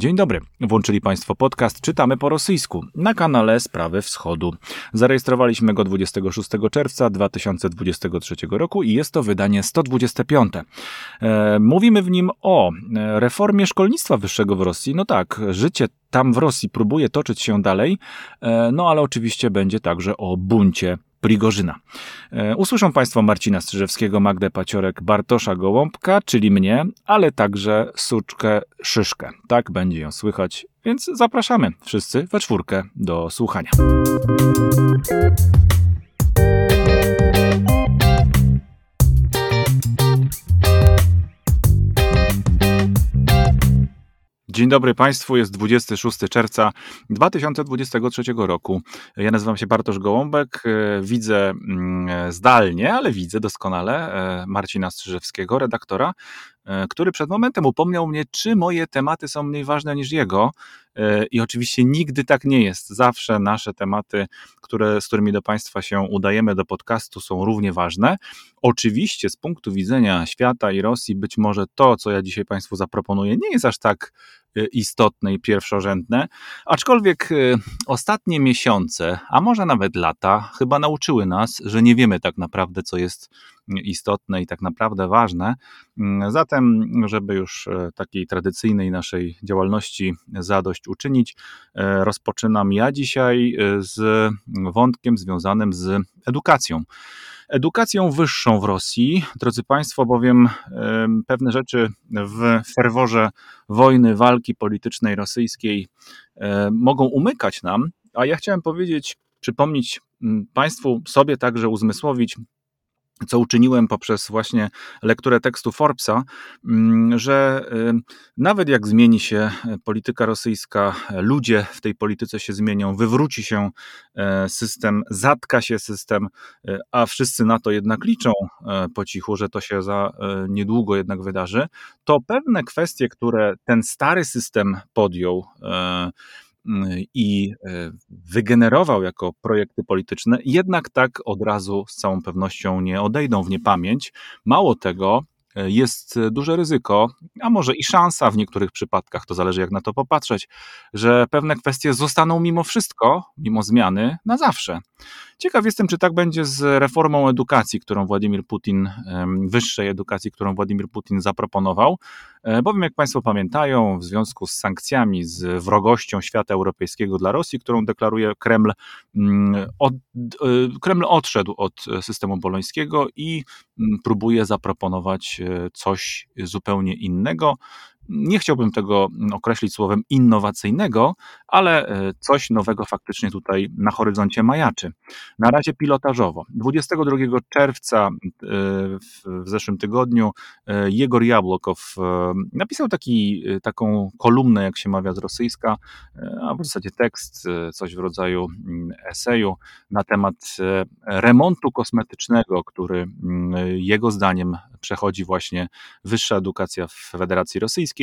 Dzień dobry. Włączyli Państwo podcast Czytamy po rosyjsku na kanale Sprawy Wschodu. Zarejestrowaliśmy go 26 czerwca 2023 roku i jest to wydanie 125. E, mówimy w nim o e, reformie szkolnictwa wyższego w Rosji. No tak, życie tam w Rosji próbuje toczyć się dalej, e, no ale oczywiście będzie także o buncie Prigorzyna. E, usłyszą Państwo Marcina Strzyżewskiego, Magdę Paciorek, Bartosza Gołąbka, czyli mnie, ale także Suczkę Szyszkę. Tak będzie ją słychać, więc zapraszamy wszyscy we czwórkę do słuchania. Dzień dobry Państwu, jest 26 czerwca 2023 roku. Ja nazywam się Bartosz Gołąbek, e, widzę mm, zdalnie, ale widzę doskonale e, Marcina Strzyżewskiego, redaktora, e, który przed momentem upomniał mnie, czy moje tematy są mniej ważne niż jego. I oczywiście nigdy tak nie jest. Zawsze nasze tematy, które, z którymi do Państwa się udajemy do podcastu, są równie ważne. Oczywiście z punktu widzenia świata i Rosji, być może to, co ja dzisiaj Państwu zaproponuję, nie jest aż tak Y, istotne i pierwszorzędne, aczkolwiek ostatnie miesiące, a może nawet lata, chyba nauczyły nas, że nie wiemy tak naprawdę, co jest istotne i tak naprawdę ważne. Mm, zatem, żeby już y, takiej tradycyjnej naszej działalności zadość uczynić, rozpoczynam ja dzisiaj z wątkiem związanym z edukacją edukacją wyższą w Rosji. Drodzy Państwo, bowiem pewne rzeczy w ferworze wojny, walki politycznej rosyjskiej mogą umykać nam, a ja chciałem powiedzieć, przypomnieć Państwu, sobie także uzmysłowić, co uczyniłem poprzez właśnie lekturę tekstu Forbesa, mm, że nawet jak zmieni się polityka rosyjska, ludzie w tej polityce się zmienią, wywróci się e, system, zatka się system, e, a wszyscy na to jednak liczą e, po cichu, że to się za niedługo jednak wydarzy, to pewne kwestie, które ten stary system podjął, i e, wygenerował jako projekty polityczne, jednak tak od razu z całą pewnością nie odejdą w niepamięć. Mało tego, e, jest duże ryzyko, a może i szansa w niektórych przypadkach, to zależy jak na to popatrzeć, że pewne kwestie zostaną mimo wszystko, mimo zmiany, na zawsze. Ciekaw jestem, czy tak będzie z reformą edukacji, którą Władimir Putin, wyższej edukacji, którą Władimir Putin zaproponował, e, bowiem jak Państwo pamiętają, w związku z sankcjami, z wrogością świata europejskiego dla Rosji, którą deklaruje Kreml, mm, od, e, Kreml odszedł od systemu bolońskiego i mm, próbuje zaproponować e, coś zupełnie innego nie chciałbym tego określić słowem innowacyjnego, ale e, coś nowego faktycznie tutaj na horyzoncie majaczy. Na razie pilotażowo. 22 czerwca e, w zeszłym tygodniu e, Jegor Jabłokow napisał taki, taką kolumnę, jak się mawia z rosyjska, a w zasadzie tekst, coś w rodzaju mm, eseju na temat remontu kosmetycznego, który mm, jego zdaniem przechodzi właśnie wyższa edukacja w Federacji Rosyjskiej.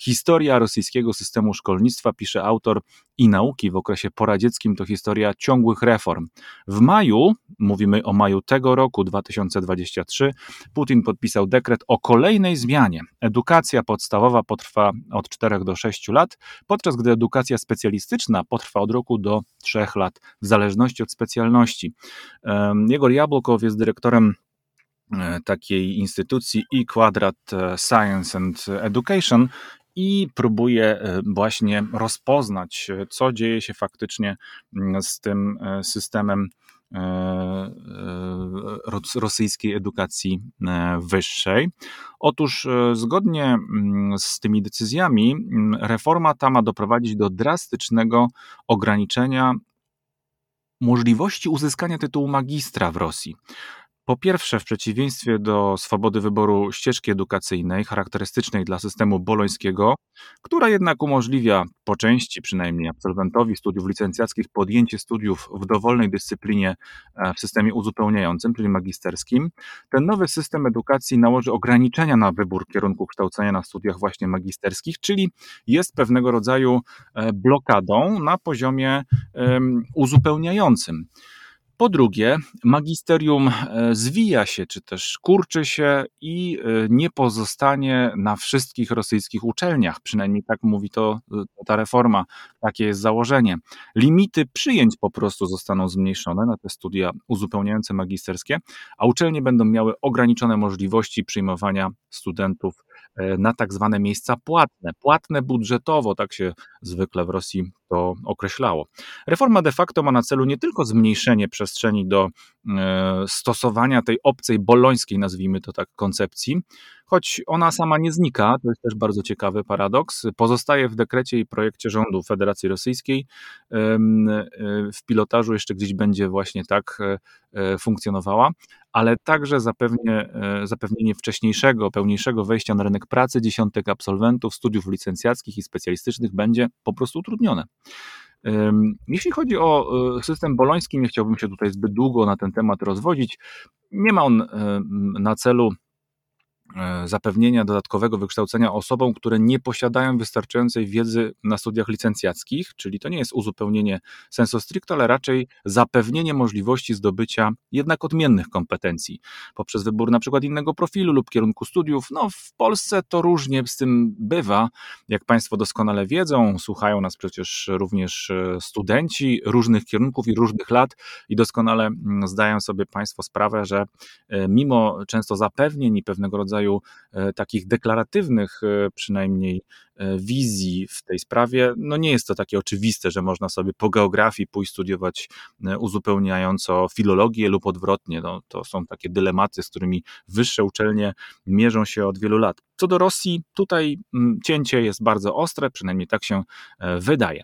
Historia rosyjskiego systemu szkolnictwa, pisze autor, i nauki w okresie poradzieckim to historia ciągłych reform. W maju, mówimy o maju tego roku 2023, Putin podpisał dekret o kolejnej zmianie. Edukacja podstawowa potrwa od 4 do 6 lat, podczas gdy edukacja specjalistyczna potrwa od roku do 3 lat, w zależności od specjalności. Jego Jabłkow jest dyrektorem takiej instytucji i e, Science and Education i próbuje e, właśnie rozpoznać, co dzieje się faktycznie mm, z tym systemem rosyjskiej edukacji wyższej. Otóż zgodnie mm, z tymi decyzjami mm, reforma ta ma doprowadzić do drastycznego ograniczenia możliwości uzyskania tytułu magistra w Rosji. Po pierwsze, w przeciwieństwie do swobody wyboru ścieżki edukacyjnej, charakterystycznej dla systemu bolońskiego, która jednak umożliwia po części przynajmniej absolwentowi studiów licencjackich podjęcie studiów w dowolnej dyscyplinie e, w systemie uzupełniającym, czyli magisterskim, ten nowy system edukacji nałoży ograniczenia na wybór kierunku kształcenia na studiach właśnie magisterskich, czyli jest pewnego rodzaju e, blokadą na poziomie uzupełniającym. Po drugie, magisterium e, zwija się, czy też kurczy się i e, nie pozostanie na wszystkich rosyjskich uczelniach. Przynajmniej tak mówi to e, ta reforma, takie jest założenie. Limity przyjęć po prostu zostaną zmniejszone na te studia uzupełniające magisterskie, a uczelnie będą miały ograniczone możliwości przyjmowania studentów na tak zwane miejsca płatne. Płatne budżetowo, tak się zwykle w Rosji to określało. Reforma de facto ma na celu nie tylko zmniejszenie przestrzeni do e, stosowania tej obcej bolońskiej, nazwijmy to tak, koncepcji, choć ona sama nie znika, to jest też bardzo ciekawy paradoks, pozostaje w dekrecie i projekcie rządu Federacji Rosyjskiej. E, w pilotażu jeszcze gdzieś będzie właśnie tak e, funkcjonowała, ale także zapewnie, zapewnienie wcześniejszego, pełniejszego wejścia na rynek pracy dziesiątek absolwentów studiów licencjackich i specjalistycznych będzie po prostu utrudnione. Jeśli chodzi o e, system boloński, nie chciałbym się tutaj zbyt długo na ten temat rozwodzić. Nie ma on na celu E, zapewnienia dodatkowego wykształcenia osobom, które nie posiadają wystarczającej wiedzy na studiach licencjackich, czyli to nie jest uzupełnienie sensu stricto, ale raczej zapewnienie możliwości zdobycia jednak odmiennych kompetencji poprzez wybór na przykład innego profilu lub kierunku studiów. No w Polsce to różnie z tym bywa, jak Państwo doskonale wiedzą, słuchają nas przecież również e, studenci różnych kierunków i różnych lat i doskonale mm, zdają sobie Państwo sprawę, że e, mimo często zapewnień i pewnego rodzaju rodzaju e, takich deklaratywnych e, przynajmniej wizji w tej sprawie, no nie jest to takie oczywiste, że można sobie po geografii pójść studiować uzupełniająco filologię lub odwrotnie. No, to są takie dylematy, z którymi wyższe uczelnie mierzą się od wielu lat. Co do Rosji, tutaj mm, cięcie jest bardzo ostre, przynajmniej tak się wydaje.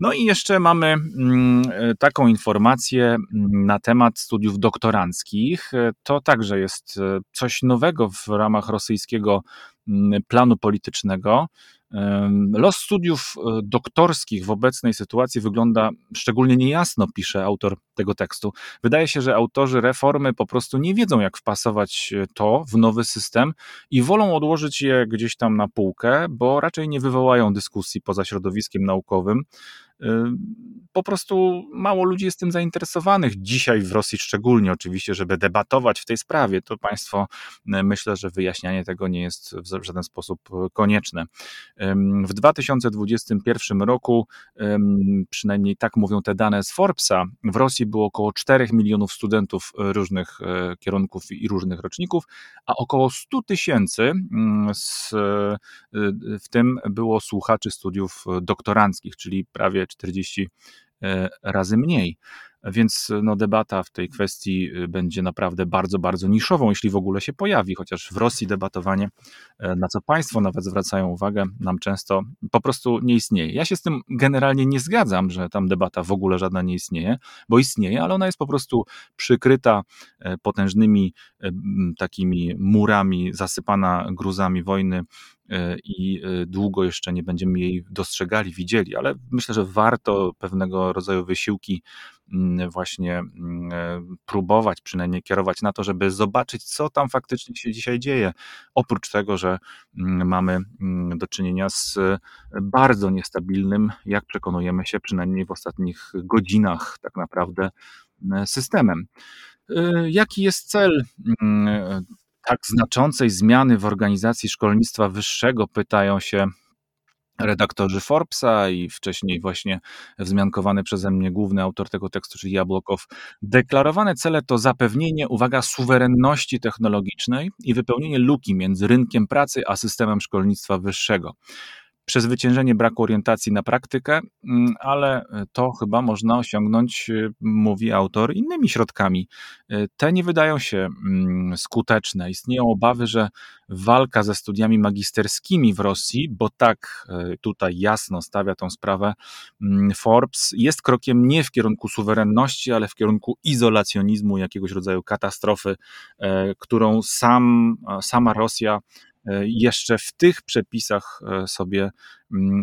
No i jeszcze mamy mm, taką informację mm, na temat studiów doktoranckich. To także jest coś nowego w ramach rosyjskiego planu politycznego. Los studiów e, doktorskich w obecnej sytuacji wygląda szczególnie niejasno, pisze autor tego tekstu. Wydaje się, że autorzy reformy po prostu nie wiedzą, jak wpasować e, to w nowy system i wolą odłożyć je gdzieś tam na półkę, bo raczej nie wywołają dyskusji poza środowiskiem naukowym. Po prostu mało ludzi jest tym zainteresowanych dzisiaj w Rosji, szczególnie oczywiście, żeby debatować w tej sprawie. To państwo myślę, że wyjaśnianie tego nie jest w żaden sposób konieczne. W 2021 roku, przynajmniej tak mówią te dane z Forbesa, w Rosji było około 4 milionów studentów różnych e, kierunków i różnych roczników, a około 100 tysięcy mm, e, w tym było słuchaczy studiów doktoranckich, czyli prawie 40 e, razy mniej. Więc no, debata w tej kwestii y, będzie naprawdę bardzo, bardzo niszową, jeśli w ogóle się pojawi, chociaż w Rosji debatowanie, e, na co państwo nawet zwracają uwagę, nam często po prostu nie istnieje. Ja się z tym generalnie nie zgadzam, że tam debata w ogóle żadna nie istnieje, bo istnieje, ale ona jest po prostu przykryta e, potężnymi takimi murami, zasypana gruzami wojny E, i e, długo jeszcze nie będziemy jej dostrzegali, widzieli, ale myślę, że warto pewnego rodzaju wysiłki mm, właśnie mm, e, próbować przynajmniej kierować na to, żeby zobaczyć, co tam faktycznie się dzisiaj dzieje. Oprócz tego, że mm, mamy do czynienia z bardzo niestabilnym, jak przekonujemy się, przynajmniej w ostatnich godzinach, tak naprawdę systemem. Jaki jest cel tak znaczącej zmiany w organizacji szkolnictwa wyższego, pytają się redaktorzy Forbesa i wcześniej właśnie wzmiankowany przeze mnie główny autor tego tekstu, czyli Jabłokow. Deklarowane cele to zapewnienie, uwaga, suwerenności technologicznej i wypełnienie luki między rynkiem pracy a systemem szkolnictwa wyższego przezwyciężenie braku orientacji na praktykę, mm, ale to chyba można osiągnąć, y, mówi autor, innymi środkami. Y, te nie wydają się mm, skuteczne. Istnieją obawy, że walka ze studiami magisterskimi w Rosji, bo tak tutaj jasno stawia tą sprawę mm, Forbes, jest krokiem nie w kierunku suwerenności, ale w kierunku izolacjonizmu, jakiegoś rodzaju katastrofy, którą sam, sama Rosja E, jeszcze w tych przepisach e, sobie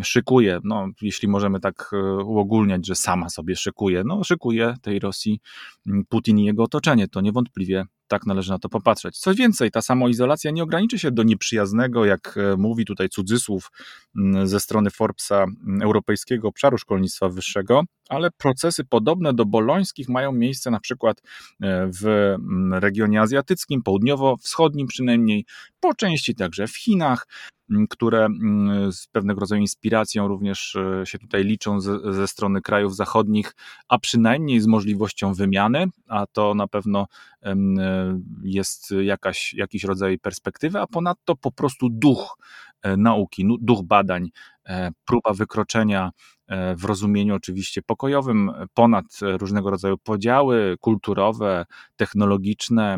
szykuje, no, jeśli możemy tak e, uogólniać, że sama sobie szykuje, no, szykuje tej Rosji mm, Putin i jego otoczenie. To niewątpliwie tak należy na to popatrzeć. Co więcej, ta samoizolacja nie ograniczy się do nieprzyjaznego, jak e, mówi tutaj cudzysłów mm, ze strony Forbesa mm, Europejskiego Obszaru Szkolnictwa Wyższego, ale procesy podobne do bolońskich mają miejsce na przykład e, w mm, regionie azjatyckim, południowo-wschodnim przynajmniej, po części także w Chinach, które z pewnego rodzaju inspiracją również e, się tutaj liczą ze, ze strony krajów zachodnich, a przynajmniej z możliwością wymiany, a to na pewno jest jakaś, jakiś rodzaj perspektywy, a ponadto po prostu duch e, nauki, duch badań, e, próba wykroczenia w rozumieniu oczywiście pokojowym, ponad różnego rodzaju podziały kulturowe, technologiczne.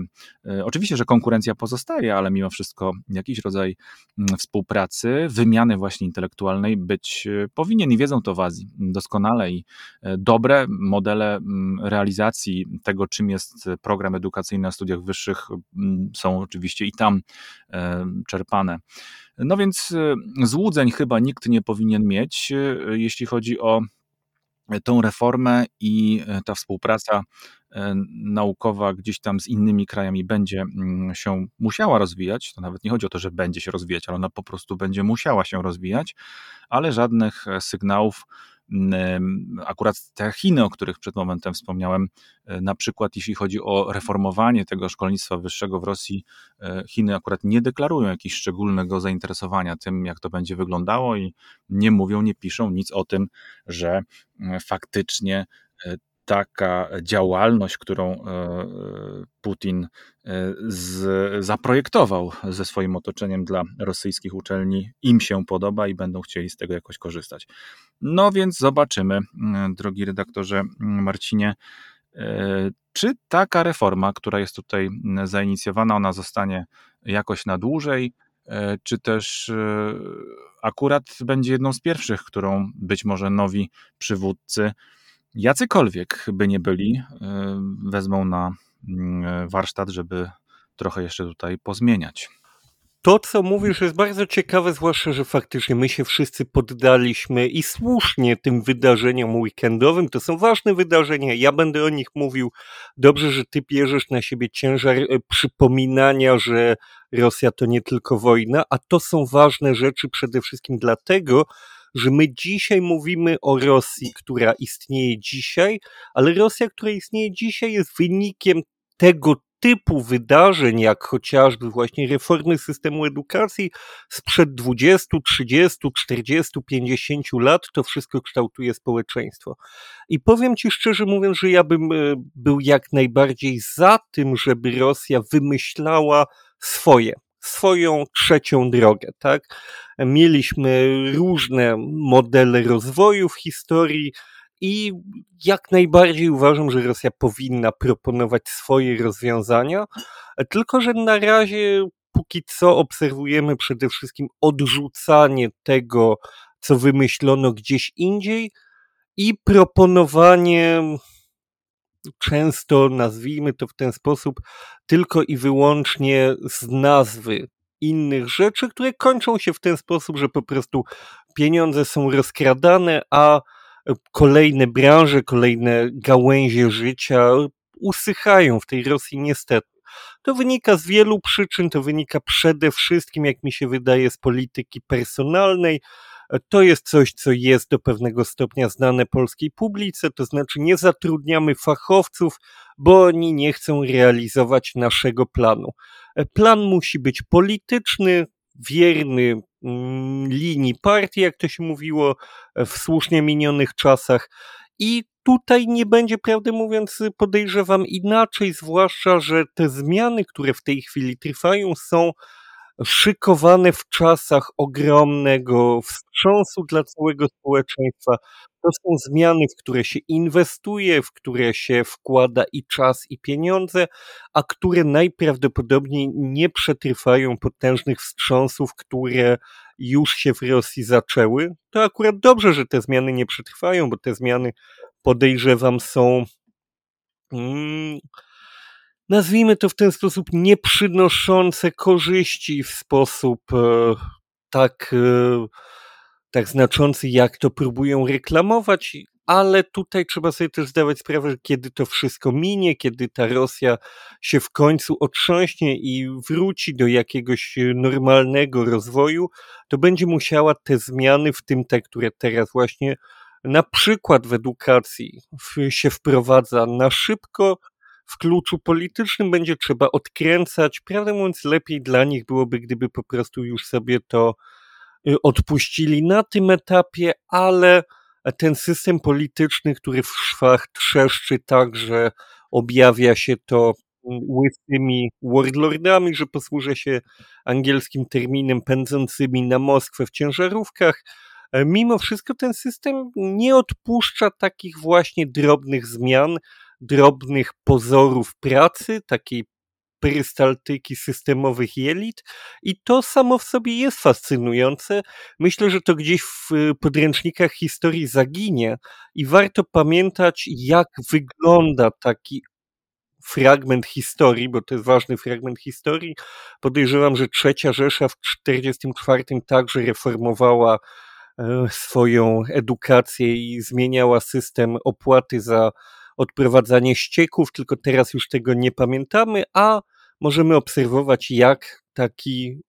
Oczywiście, że konkurencja pozostaje, ale mimo wszystko jakiś rodzaj mm, współpracy, wymiany właśnie intelektualnej być powinien i wiedzą to w Azji doskonale i e, dobre modele mm, realizacji tego, czym jest program edukacyjny na studiach wyższych mm, są oczywiście i tam e, czerpane. No więc e, złudzeń chyba nikt nie powinien mieć, e, jeśli chodzi o tą reformę i e, ta współpraca naukowa gdzieś tam z innymi krajami będzie mm, się musiała rozwijać. To nawet nie chodzi o to, że będzie się rozwijać, ale ona po prostu będzie musiała się rozwijać, ale żadnych sygnałów Akurat te Chiny, o których przed momentem wspomniałem, e, na przykład jeśli chodzi o reformowanie tego szkolnictwa wyższego w Rosji, e, Chiny akurat nie deklarują jakiegoś szczególnego zainteresowania tym, jak to będzie wyglądało i nie mówią, nie piszą nic o tym, że e, faktycznie taka działalność, którą e, Putin e, z, zaprojektował ze swoim otoczeniem dla rosyjskich uczelni, im się podoba i będą chcieli z tego jakoś korzystać. No więc zobaczymy, drogi redaktorze Marcinie, e, czy taka reforma, która jest tutaj zainicjowana, ona zostanie jakoś na dłużej, czy też akurat będzie jedną z pierwszych, którą być może nowi przywódcy jacykolwiek by nie byli, y, wezmą na mm, warsztat, żeby trochę jeszcze tutaj pozmieniać. To, co mówisz, jest bardzo ciekawe, zwłaszcza, że faktycznie my się wszyscy poddaliśmy i słusznie tym wydarzeniom weekendowym. To są ważne wydarzenia, ja będę o nich mówił. Dobrze, że ty bierzesz na siebie ciężar e, przypominania, że Rosja to nie tylko wojna, a to są ważne rzeczy przede wszystkim dlatego, że my dzisiaj mówimy o Rosji, która istnieje dzisiaj, ale Rosja, która istnieje dzisiaj, jest wynikiem tego typu wydarzeń, jak chociażby właśnie reformy systemu edukacji sprzed 20, 30, 40, 50 lat, to wszystko kształtuje społeczeństwo. I powiem Ci szczerze mówiąc, że ja bym e, był jak najbardziej za tym, żeby Rosja wymyślała swoje swoją trzecią drogę, tak? Mieliśmy różne modele rozwoju w historii i jak najbardziej uważam, że Rosja powinna proponować swoje rozwiązania, tylko że na razie póki co obserwujemy przede wszystkim odrzucanie tego, co wymyślono gdzieś indziej i proponowanie często, nazwijmy to w ten sposób, tylko i wyłącznie z nazwy innych rzeczy, które kończą się w ten sposób, że po prostu pieniądze są rozkradane, a kolejne branże, kolejne gałęzie życia usychają w tej Rosji niestety. To wynika z wielu przyczyn, to wynika przede wszystkim, jak mi się wydaje, z polityki personalnej, to jest coś, co jest do pewnego stopnia znane polskiej publice, to znaczy nie zatrudniamy fachowców, bo oni nie chcą realizować naszego planu. Plan musi być polityczny, wierny mm, linii partii, jak to się mówiło w słusznie minionych czasach. I tutaj nie będzie, prawdę mówiąc, podejrzewam inaczej, zwłaszcza, że te zmiany, które w tej chwili trwają, są szykowane w czasach ogromnego wstrząsu dla całego społeczeństwa. To są zmiany, w które się inwestuje, w które się wkłada i czas, i pieniądze, a które najprawdopodobniej nie przetrwają potężnych wstrząsów, które już się w Rosji zaczęły. To akurat dobrze, że te zmiany nie przetrwają, bo te zmiany podejrzewam są. Hmm, nazwijmy to w ten sposób, nie przynoszące korzyści w sposób e, tak e, tak znaczący, jak to próbują reklamować, ale tutaj trzeba sobie też zdawać sprawę, że kiedy to wszystko minie, kiedy ta Rosja się w końcu otrząśnie i wróci do jakiegoś normalnego rozwoju, to będzie musiała te zmiany, w tym te, które teraz właśnie na przykład w edukacji się wprowadza na szybko, w kluczu politycznym będzie trzeba odkręcać. Prawdę mówiąc, lepiej dla nich byłoby, gdyby po prostu już sobie to y, odpuścili na tym etapie, ale ten system polityczny, który w szwach trzeszczy tak, że objawia się to mm, łysymi warlordami, że posłużę się angielskim terminem pędzącymi na Moskwę w ciężarówkach. E, mimo wszystko ten system nie odpuszcza takich właśnie drobnych zmian, drobnych pozorów pracy, takiej perystaltyki systemowych jelit i to samo w sobie jest fascynujące. Myślę, że to gdzieś w podręcznikach historii zaginie i warto pamiętać, jak wygląda taki fragment historii, bo to jest ważny fragment historii. Podejrzewam, że trzecia Rzesza w 1944 także reformowała e, swoją edukację i zmieniała system opłaty za odprowadzanie ścieków, tylko teraz już tego nie pamiętamy, a możemy obserwować, jak, taki,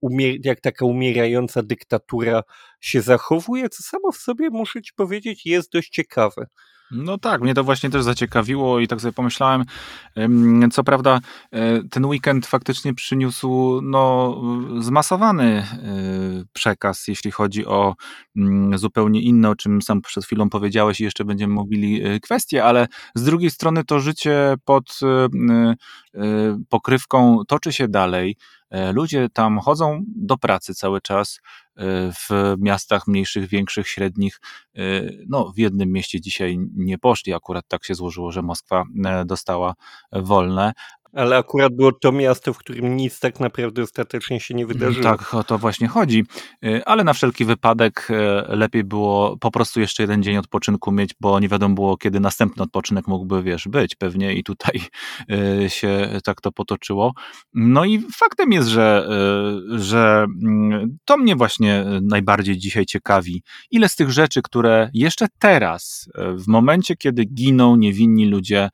jak taka umierająca dyktatura się zachowuje, co samo w sobie, muszę ci powiedzieć, jest dość ciekawe. No tak, mnie to właśnie też zaciekawiło i tak sobie pomyślałem, co prawda e, ten weekend faktycznie przyniósł no, zmasowany e, przekaz, jeśli chodzi o mm, zupełnie inne, o czym sam przed chwilą powiedziałeś i jeszcze będziemy mówili e, kwestie, ale z drugiej strony to życie pod pokrywką toczy się dalej. Ludzie tam chodzą do pracy cały czas w miastach mniejszych, większych, średnich. No, w jednym mieście dzisiaj nie poszli, akurat tak się złożyło, że Moskwa dostała wolne, ale akurat było to miasto, w którym nic tak naprawdę ostatecznie się nie mm, wydarzyło. Tak, o to właśnie chodzi. Y, ale na wszelki wypadek y, lepiej było po prostu jeszcze jeden dzień odpoczynku mieć, bo nie wiadomo było, kiedy następny odpoczynek mógłby, wiesz, być. Pewnie i tutaj y, się tak to potoczyło. No i faktem jest, że, że mm, to mnie właśnie najbardziej dzisiaj ciekawi. Ile z tych rzeczy, które jeszcze teraz, w momencie, kiedy giną niewinni ludzie,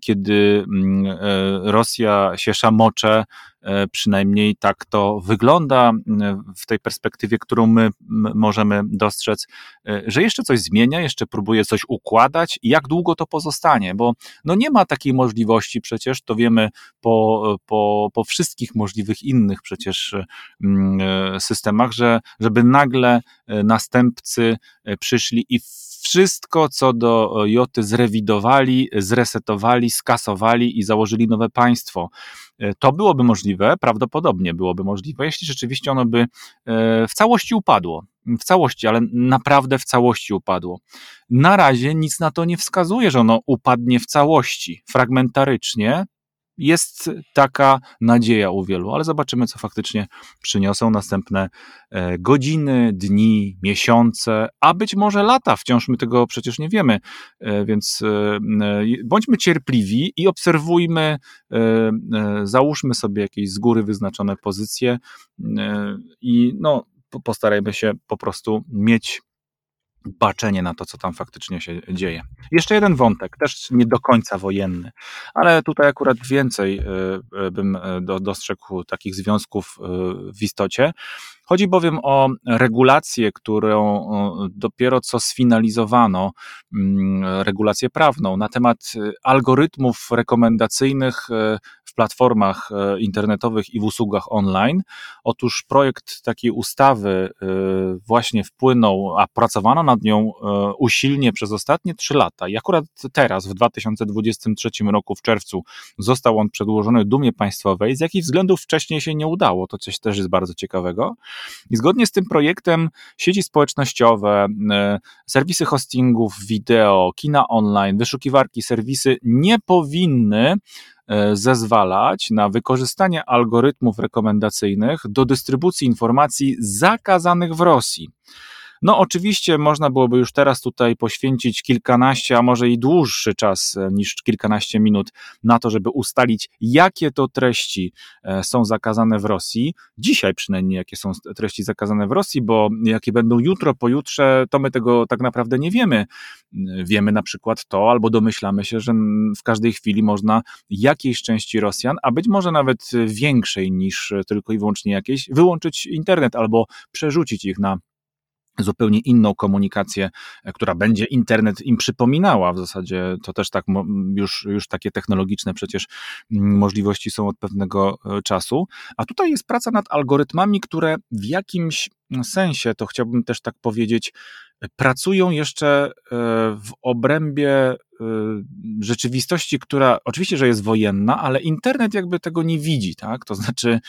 kiedy mm, e, Rosja się szamocze, e, przynajmniej tak to wygląda w tej perspektywie, którą my możemy dostrzec, że jeszcze coś zmienia, jeszcze próbuje coś układać i jak długo to pozostanie, bo no nie ma takiej możliwości przecież, to wiemy po, po, po wszystkich możliwych innych przecież systemach, że żeby nagle następcy przyszli i wszystko co do Joty zrewidowali, zresetowali, skasowali i założyli nowe państwo. E, to byłoby możliwe, prawdopodobnie byłoby możliwe, jeśli rzeczywiście ono by e, w całości upadło. W całości, ale naprawdę w całości upadło. Na razie nic na to nie wskazuje, że ono upadnie w całości. Fragmentarycznie jest taka nadzieja u wielu, ale zobaczymy, co faktycznie przyniosą następne e, godziny, dni, miesiące, a być może lata. Wciąż my tego przecież nie wiemy, e, więc e, bądźmy cierpliwi i obserwujmy, załóżmy sobie jakieś z góry wyznaczone pozycje i no, postarajmy się po prostu mieć baczenie na to, co tam faktycznie się dzieje. Jeszcze jeden wątek, też nie do końca wojenny, ale tutaj akurat więcej y, y, bym y, dostrzegł takich związków w istocie. Chodzi bowiem o regulację, którą dopiero co sfinalizowano, mm, regulację prawną na temat algorytmów rekomendacyjnych platformach e, internetowych i w usługach online. Otóż projekt takiej ustawy e, właśnie wpłynął, a pracowano nad nią e, usilnie przez ostatnie trzy lata. I akurat teraz, w 2023 roku, w czerwcu, został on przedłożony Dumie Państwowej, z jakich względów wcześniej się nie udało. To coś też jest bardzo ciekawego. I zgodnie z tym projektem sieci społecznościowe, serwisy hostingów wideo, kina online, wyszukiwarki, serwisy nie powinny zezwalać na wykorzystanie algorytmów rekomendacyjnych do dystrybucji informacji zakazanych w Rosji. No oczywiście można byłoby już teraz tutaj poświęcić kilkanaście, a może i dłuższy czas niż kilkanaście minut na to, żeby ustalić, jakie to treści są zakazane w Rosji. Dzisiaj przynajmniej, jakie są treści zakazane w Rosji, bo jakie będą jutro, pojutrze, to my tego tak naprawdę nie wiemy. Wiemy na przykład to, albo domyślamy się, że w każdej chwili można jakiejś części Rosjan, a być może nawet większej niż tylko i wyłącznie jakiejś, wyłączyć internet albo przerzucić ich na zupełnie inną komunikację, która będzie internet im przypominała. W zasadzie to też tak już, już takie technologiczne przecież możliwości są od pewnego e, czasu. A tutaj jest praca nad algorytmami, które w jakimś sensie, to chciałbym też tak powiedzieć, pracują jeszcze e, w obrębie Y, rzeczywistości, która oczywiście, że jest wojenna, ale internet jakby tego nie widzi, tak? To znaczy,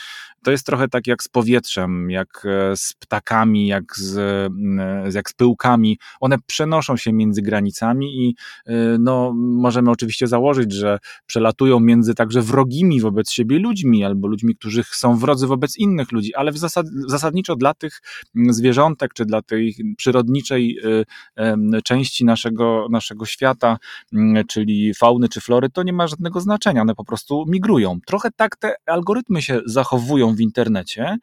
to jest trochę tak jak z powietrzem, jak e, z ptakami, jak z, jak z pyłkami. One przenoszą się między granicami i no, możemy oczywiście założyć, że przelatują między także wrogimi wobec siebie ludźmi, albo ludźmi, którzy są wrodzy wobec innych ludzi, ale w zasad, zasadniczo dla tych zwierzątek, czy dla tej przyrodniczej y, części naszego, naszego świata, Mm, czyli fauny czy flory, to nie ma żadnego znaczenia, one po prostu migrują. Trochę tak te algorytmy się zachowują w internecie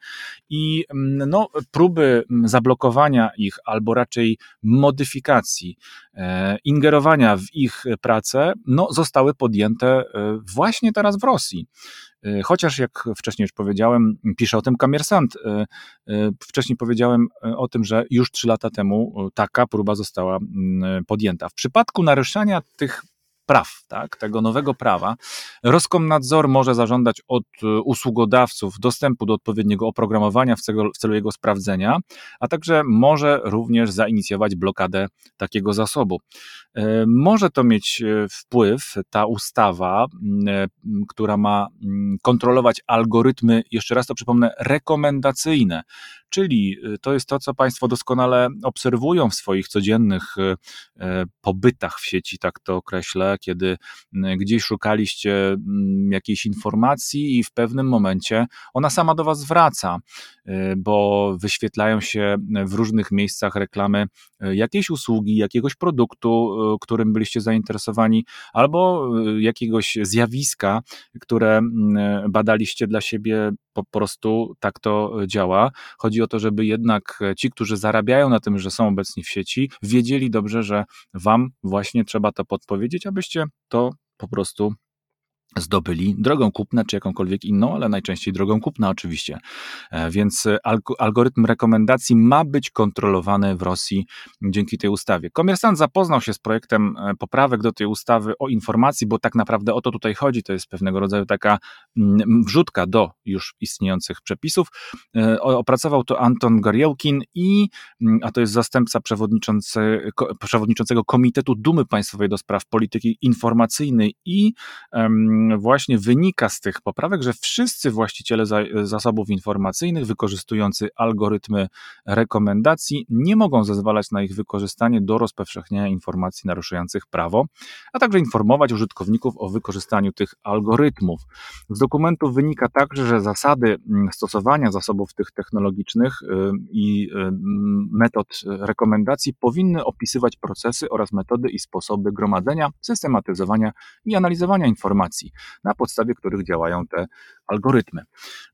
i mm, no, próby mm, zablokowania ich albo raczej modyfikacji, e, ingerowania w ich pracę, no, zostały podjęte e, właśnie teraz w Rosji. E, chociaż, jak wcześniej już powiedziałem, pisze o tym Kamiersant. Wcześniej powiedziałem o tym, że już trzy lata temu taka próba została podjęta. W przypadku naruszania tych praw, tak, tego nowego prawa, Roskomnadzor może zażądać od e, usługodawców dostępu do odpowiedniego oprogramowania w celu, w celu jego sprawdzenia, a także może również zainicjować blokadę takiego zasobu. E, może to mieć e, wpływ, ta ustawa, która ma kontrolować algorytmy, jeszcze raz to przypomnę, rekomendacyjne, czyli to jest to, co Państwo doskonale obserwują w swoich codziennych pobytach w sieci, tak to określę, kiedy gdzieś szukaliście mm, jakiejś informacji i w pewnym momencie ona sama do Was wraca, y, bo wyświetlają się w różnych miejscach reklamy y, jakiejś usługi, jakiegoś produktu, y, którym byliście zainteresowani, albo jakiegoś zjawiska, które mm, badaliście dla siebie po prostu tak to działa. Chodzi o to, żeby jednak ci, którzy zarabiają na tym, że są obecni w sieci, wiedzieli dobrze, że wam właśnie trzeba to podpowiedzieć, abyście to po prostu zdobyli drogą kupna czy jakąkolwiek inną, ale najczęściej drogą kupna oczywiście. E, więc e, algorytm rekomendacji ma być kontrolowany w Rosji dzięki tej ustawie. Komersant zapoznał się z projektem e, poprawek do tej ustawy o informacji, bo tak naprawdę o to tutaj chodzi. To jest pewnego rodzaju taka mm, wrzutka do już istniejących przepisów. Opracował to Anton Goriełkin i, mm, a to jest zastępca przewodniczący, przewodniczącego Komitetu Dumy Państwowej do Spraw Polityki Informacyjnej i um, właśnie wynika z tych poprawek, że wszyscy właściciele zasobów informacyjnych wykorzystujący algorytmy rekomendacji nie mogą zezwalać na ich wykorzystanie do rozpowszechniania informacji naruszających prawo, a także informować użytkowników o wykorzystaniu tych algorytmów. Z dokumentu wynika także, że zasady mm, stosowania zasobów tych technologicznych y, i y, metod rekomendacji powinny opisywać procesy oraz metody i sposoby gromadzenia, systematyzowania i analizowania informacji na podstawie których działają te algorytmy.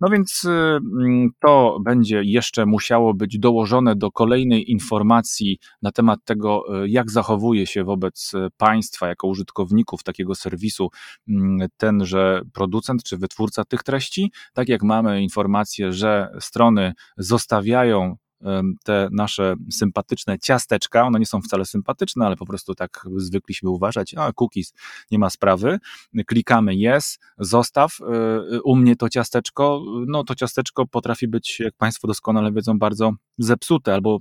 No więc y, mm, to będzie jeszcze musiało być dołożone do kolejnej informacji na temat tego, y, jak zachowuje się wobec y, państwa jako użytkowników takiego serwisu mm, tenże producent czy wytwórca tych treści. Tak jak mamy informację, że strony zostawiają te nasze sympatyczne ciasteczka, one nie są wcale sympatyczne, ale po prostu tak zwykliśmy uważać, a cookies, nie ma sprawy, klikamy yes, zostaw, e, u mnie to ciasteczko, no to ciasteczko potrafi być, jak Państwo doskonale wiedzą, bardzo zepsute albo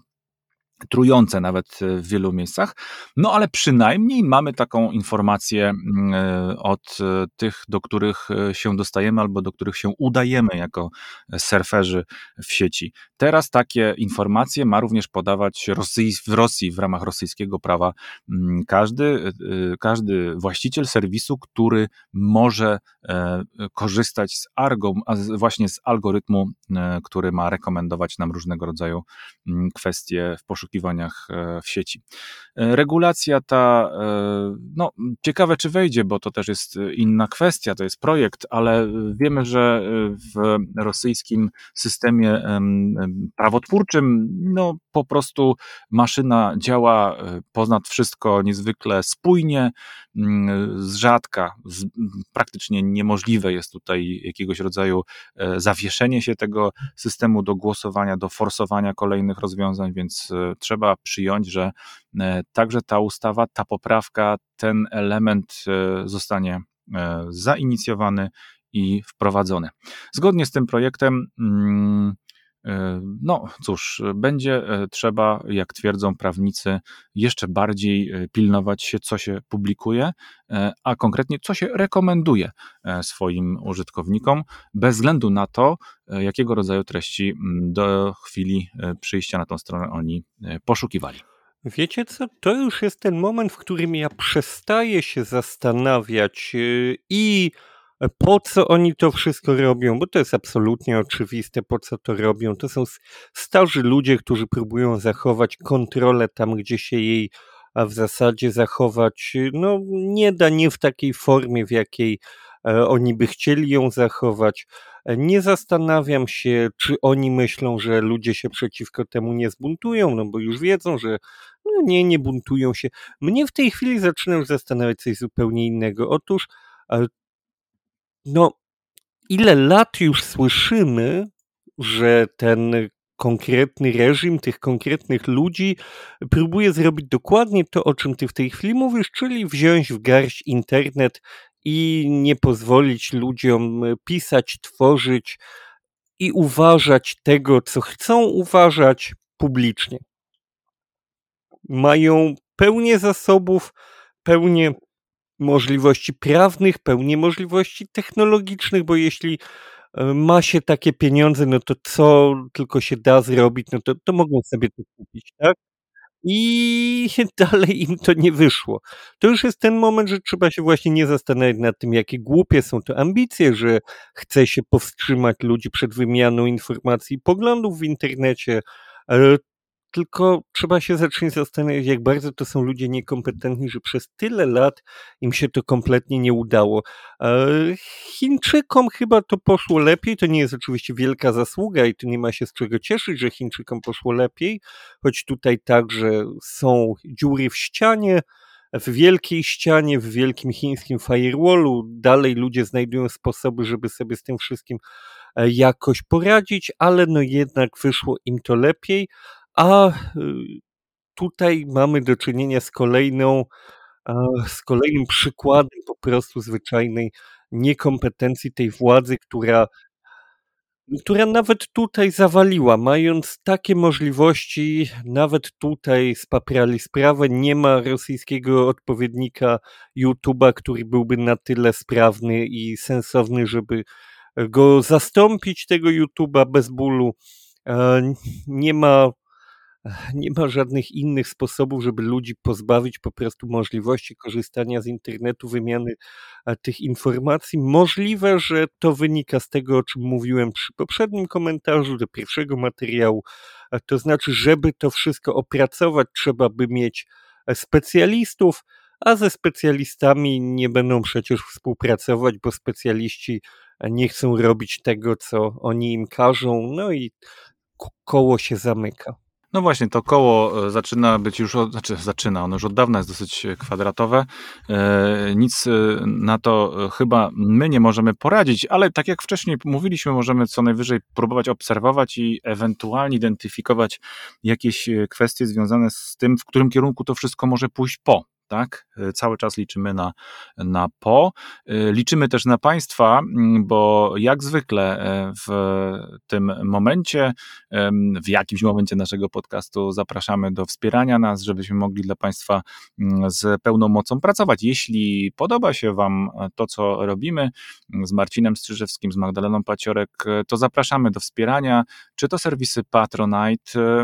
trujące nawet w wielu miejscach. No ale przynajmniej mamy taką informację mm, e, od e, tych, do których e, się dostajemy albo do których się udajemy jako surferzy w sieci. Teraz takie informacje ma również podawać Rosji, w Rosji w ramach rosyjskiego prawa mm, każdy, każdy właściciel serwisu, który może korzystać z argo, właśnie z algorytmu, który ma rekomendować nam różnego rodzaju mm, kwestie w poszukiwaniach w sieci. Regulacja ta, no ciekawe czy wejdzie, bo to też jest inna kwestia, to jest projekt, ale wiemy, że w rosyjskim systemie prawotwórczym, no po prostu maszyna działa e, ponad wszystko niezwykle spójnie, z rzadka, z, praktycznie niemożliwe jest tutaj jakiegoś rodzaju e, zawieszenie się tego systemu do głosowania, do forsowania kolejnych rozwiązań, więc e, trzeba przyjąć, że także ta ustawa, ta poprawka, ten element zostanie zainicjowany i wprowadzony. Zgodnie z tym projektem, mm, e, no cóż, będzie e, trzeba, jak twierdzą prawnicy, jeszcze bardziej e, pilnować się, co się publikuje, a konkretnie co się rekomenduje swoim użytkownikom, bez względu na to, jakiego rodzaju treści do chwili przyjścia na tą stronę oni poszukiwali. Wiecie co? To już jest ten moment, w którym ja przestaję się zastanawiać i po co oni to wszystko robią, bo to jest absolutnie oczywiste, po co to robią. To są starzy ludzie, którzy próbują zachować kontrolę tam, gdzie się jej w zasadzie zachować no, nie da, nie w takiej formie, w jakiej e, oni by chcieli ją zachować. Nie zastanawiam się, czy oni myślą, że ludzie się przeciwko temu nie zbuntują, no bo już wiedzą, że no nie, nie buntują się. Mnie w tej chwili zaczyna już zastanawiać coś zupełnie innego. Otóż e, no, ile lat już słyszymy, że ten konkretny reżim, tych konkretnych ludzi próbuje zrobić dokładnie to, o czym ty w tej chwili mówisz, czyli wziąć w garść internet i nie pozwolić ludziom pisać, tworzyć i uważać tego, co chcą uważać publicznie. Mają pełnię zasobów, pełnię możliwości prawnych, pełni możliwości technologicznych, bo jeśli e, ma się takie pieniądze, no to co tylko się da zrobić, no to, to mogą sobie to kupić, tak? I dalej im to nie wyszło. To już jest ten moment, że trzeba się właśnie nie zastanawiać nad tym, jakie głupie są to ambicje, że chce się powstrzymać ludzi przed wymianą informacji i poglądów w internecie. Tylko trzeba się zacząć zastanawiać, jak bardzo to są ludzie niekompetentni, że przez tyle lat im się to kompletnie nie udało. E, Chińczykom chyba to poszło lepiej. To nie jest oczywiście wielka zasługa i tu nie ma się z czego cieszyć, że Chińczykom poszło lepiej, choć tutaj także są dziury w ścianie, w wielkiej ścianie, w wielkim chińskim firewallu. Dalej ludzie znajdują sposoby, żeby sobie z tym wszystkim e, jakoś poradzić, ale no jednak wyszło im to lepiej. A y, tutaj mamy do czynienia z kolejną, z kolejnym przykładem po prostu zwyczajnej niekompetencji tej władzy, która która nawet tutaj zawaliła, mając takie możliwości, nawet tutaj spaprali sprawę. Nie ma rosyjskiego odpowiednika YouTube'a, który byłby na tyle sprawny i sensowny, żeby go zastąpić, tego YouTube'a bez bólu. Nie ma nie ma żadnych innych sposobów, żeby ludzi pozbawić po prostu możliwości korzystania z internetu, wymiany e, tych informacji. Możliwe, że to wynika z tego, o czym mówiłem przy poprzednim komentarzu do pierwszego materiału. To znaczy, żeby to wszystko opracować, trzeba by mieć e, specjalistów, a ze specjalistami nie będą przecież współpracować, bo specjaliści e, nie chcą robić tego, co oni im każą, no i koło się zamyka. No właśnie, to koło e, zaczyna być już, od, znaczy zaczyna, ono już od dawna jest dosyć kwadratowe. E, nic e, na to chyba my nie możemy poradzić, ale tak jak wcześniej mówiliśmy, możemy co najwyżej próbować obserwować i ewentualnie identyfikować jakieś kwestie związane z tym, w którym kierunku to wszystko może pójść po tak? E, cały czas liczymy na, na po. E, liczymy też na Państwa, bo jak zwykle e, w tym momencie, w jakimś momencie naszego podcastu zapraszamy do wspierania nas, żebyśmy mogli dla Państwa z pełną mocą pracować. Jeśli podoba się Wam to, co robimy z Marcinem Strzyżewskim, z Magdaleną Paciorek, to zapraszamy do wspierania, czy to serwisy Patronite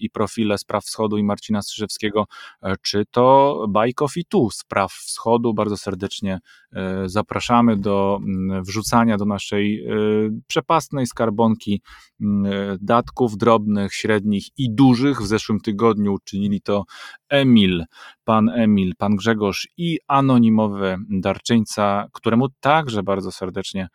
i profile Spraw Wschodu i Marcina Strzyżewskiego, czy to bajków i tu spraw wschodu. Bardzo serdecznie zapraszamy do mm, wrzucania do naszej przepastnej skarbonki mm, datków drobnych, średnich i dużych. W zeszłym tygodniu uczynili to Emil, pan Emil, pan Grzegorz i anonimowy darczyńca, któremu także bardzo serdecznie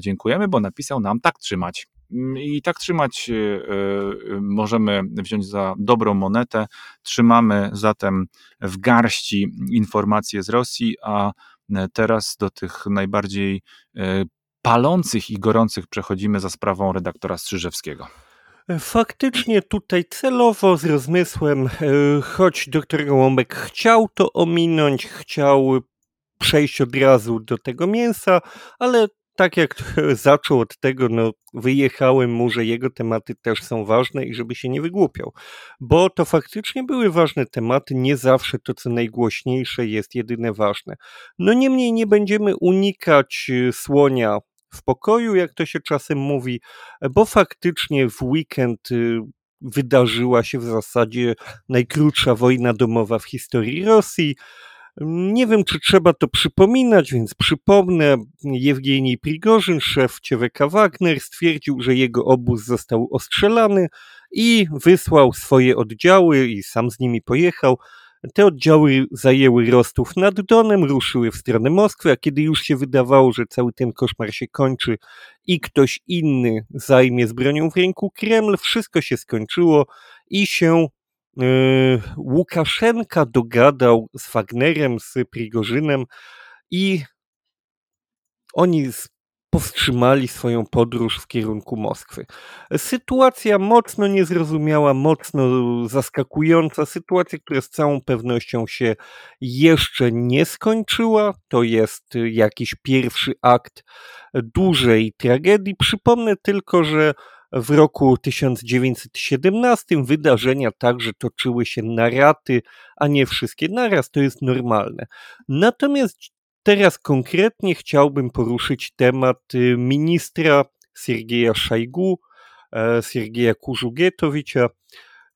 dziękujemy, bo napisał nam tak trzymać. Mm, I tak trzymać e, e, możemy wziąć za dobrą monetę. Trzymamy zatem w garści informacje z Rosji, a teraz do tych najbardziej e, palących i gorących przechodzimy za sprawą redaktora Strzyżewskiego. Faktycznie tutaj celowo, z rozmysłem, choć doktor Gołąbek chciał to ominąć, chciał przejść od razu do tego mięsa, ale tak jak zaczął od tego, no wyjechałem mu, że jego tematy też są ważne i żeby się nie wygłupiał. Bo to faktycznie były ważne tematy, nie zawsze to, co najgłośniejsze jest jedyne ważne. No niemniej nie będziemy unikać y, słonia w pokoju, jak to się czasem mówi, bo faktycznie w weekend y, wydarzyła się w zasadzie najkrótsza wojna domowa w historii Rosji. Nie wiem, czy trzeba to przypominać, więc przypomnę. Jewgenij Prigorzyn, szef CWK Wagner, stwierdził, że jego obóz został ostrzelany i wysłał swoje oddziały i sam z nimi pojechał. Te oddziały zajęły Rostów nad Donem, ruszyły w stronę Moskwy, a kiedy już się wydawało, że cały ten koszmar się kończy i ktoś inny zajmie z bronią w ręku Kreml, wszystko się skończyło i się Łukaszenka dogadał z Wagnerem, z Prigorzynem i oni powstrzymali swoją podróż w kierunku Moskwy. Sytuacja mocno niezrozumiała, mocno zaskakująca, sytuacja, która z całą pewnością się jeszcze nie skończyła. To jest jakiś pierwszy akt dużej tragedii. Przypomnę tylko, że w roku 1917 wydarzenia także toczyły się na raty, a nie wszystkie naraz, to jest normalne. Natomiast teraz konkretnie chciałbym poruszyć temat y, ministra Siergieja Szajgu, e, Siergieja Kurzugietowicza,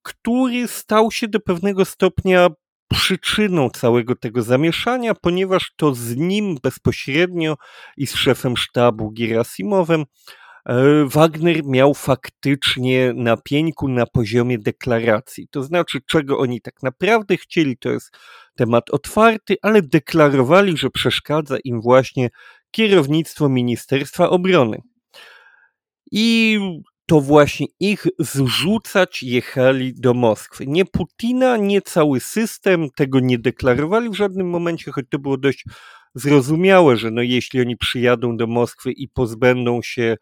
który stał się do pewnego stopnia przyczyną całego tego zamieszania, ponieważ to z nim bezpośrednio i z szefem sztabu Gerasimowem Wagner miał faktycznie na pieńku na poziomie deklaracji. To znaczy, czego oni tak naprawdę chcieli, to jest temat otwarty, ale deklarowali, że przeszkadza im właśnie kierownictwo Ministerstwa Obrony. I to właśnie ich zrzucać jechali do Moskwy. Nie Putina, nie cały system tego nie deklarowali w żadnym momencie, choć to było dość zrozumiałe, że no jeśli oni przyjadą do Moskwy i pozbędą się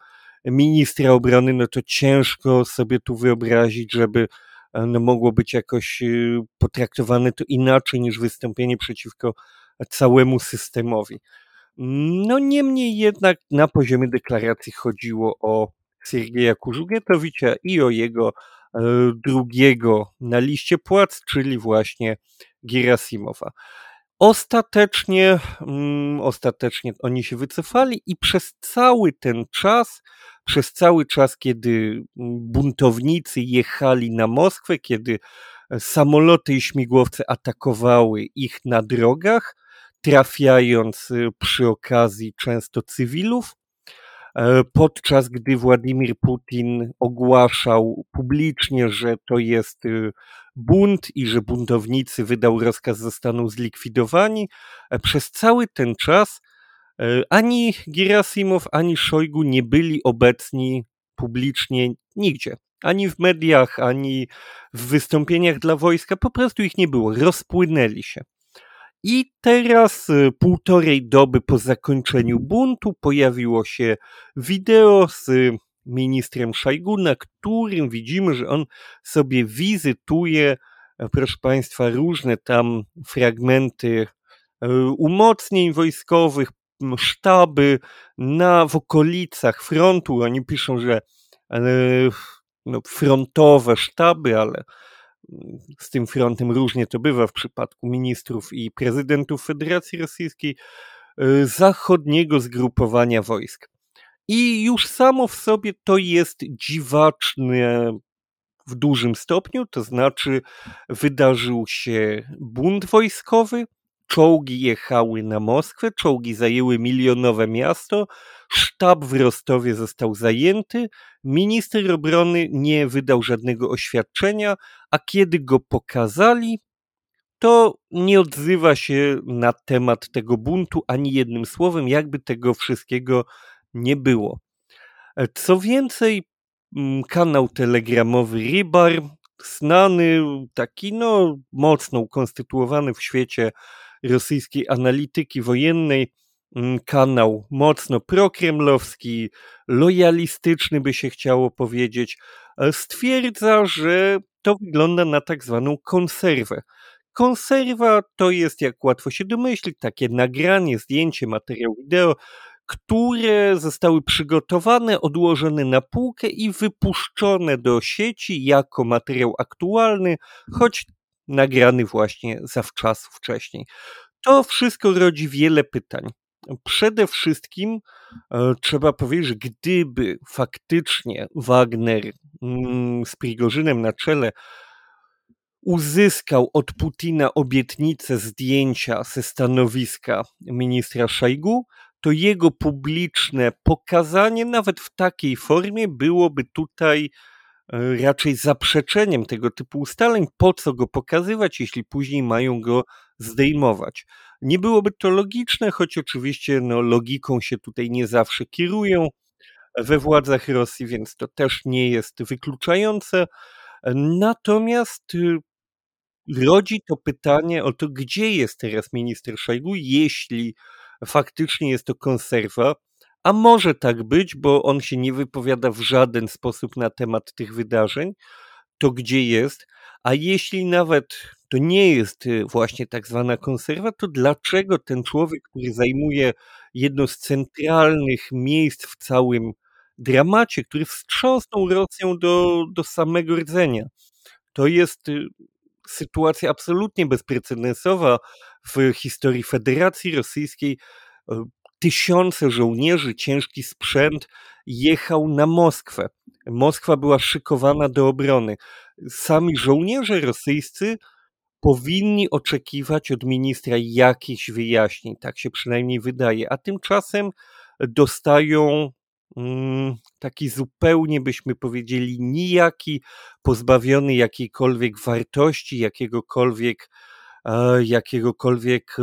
ministra obrony, no to ciężko sobie tu wyobrazić, żeby e, no, mogło być jakoś y, potraktowane to inaczej niż wystąpienie przeciwko całemu systemowi. No niemniej jednak na poziomie deklaracji chodziło o Siergieja Kurzugietowicza i o jego e, drugiego na liście płac, czyli właśnie Gerasimowa. Ostatecznie, mm, ostatecznie oni się wycofali i przez cały ten czas, przez cały czas, kiedy mm, buntownicy jechali na Moskwę, kiedy e, samoloty i śmigłowce atakowały ich na drogach, trafiając y, przy okazji często cywilów, E, podczas gdy Władimir Putin ogłaszał publicznie, że to jest bunt i że buntownicy wydał rozkaz zostaną zlikwidowani, e, przez cały ten czas e, ani Gerasimow, ani Szojgu nie byli obecni publicznie nigdzie. Ani w mediach, ani w wystąpieniach dla wojska, po prostu ich nie było, rozpłynęli się. I teraz, y, półtorej doby po zakończeniu buntu, pojawiło się wideo z ministrem Szajgu, na którym widzimy, że on sobie wizytuje, e, proszę Państwa, różne tam fragmenty e, umocnień wojskowych, sztaby na, w okolicach frontu. Oni piszą, że e, no, frontowe sztaby, ale z tym frontem różnie to bywa w przypadku ministrów i prezydentów Federacji Rosyjskiej, y, zachodniego zgrupowania wojsk. I już samo w sobie to jest dziwaczne w dużym stopniu, to znaczy wydarzył się bunt wojskowy, czołgi jechały na Moskwę, czołgi zajęły milionowe miasto, sztab w Rostowie został zajęty, minister obrony nie wydał żadnego oświadczenia, a kiedy go pokazali, to nie odzywa się na temat tego buntu ani jednym słowem, jakby tego wszystkiego nie było. Co więcej, mm, kanał telegramowy Ribar, znany, taki no mocno ukonstytuowany w świecie rosyjskiej analityki wojennej, mm, kanał mocno prokremlowski, lojalistyczny by się chciało powiedzieć, e, stwierdza, że to wygląda na tak zwaną konserwę. Konserwa to jest, jak łatwo się domyślić, takie nagranie, zdjęcie, materiał wideo, które zostały przygotowane, odłożone na półkę i wypuszczone do sieci jako materiał aktualny, choć nagrany właśnie zawczasu wcześniej. To wszystko rodzi wiele pytań. Przede wszystkim e, trzeba powiedzieć, że gdyby faktycznie Wagner mm, z Prigorzynem na czele uzyskał od Putina obietnicę zdjęcia ze stanowiska ministra Szajgu, to jego publiczne pokazanie, nawet w takiej formie, byłoby tutaj raczej zaprzeczeniem tego typu ustaleń. Po co go pokazywać, jeśli później mają go zdejmować? Nie byłoby to logiczne, choć oczywiście no, logiką się tutaj nie zawsze kierują we władzach Rosji, więc to też nie jest wykluczające. Natomiast y, rodzi to pytanie o to, gdzie jest teraz minister Szojgu, jeśli faktycznie jest to konserwa, a może tak być, bo on się nie wypowiada w żaden sposób na temat tych wydarzeń, to gdzie jest, a jeśli nawet to nie jest y, właśnie tak zwana konserwa, to dlaczego ten człowiek, który zajmuje jedno z centralnych miejsc w całym dramacie, który wstrząsnął Rosją do, do samego rdzenia, to jest y, sytuacja absolutnie bezprecedensowa w historii Federacji Rosyjskiej. Tysiące żołnierzy, ciężki sprzęt jechał na Moskwę. Moskwa była szykowana do obrony. Sami żołnierze rosyjscy powinni oczekiwać od ministra jakichś wyjaśnień, tak się przynajmniej wydaje, a tymczasem dostają Mm, taki zupełnie byśmy powiedzieli nijaki, pozbawiony jakiejkolwiek wartości, jakiegokolwiek jakiegokolwiek e,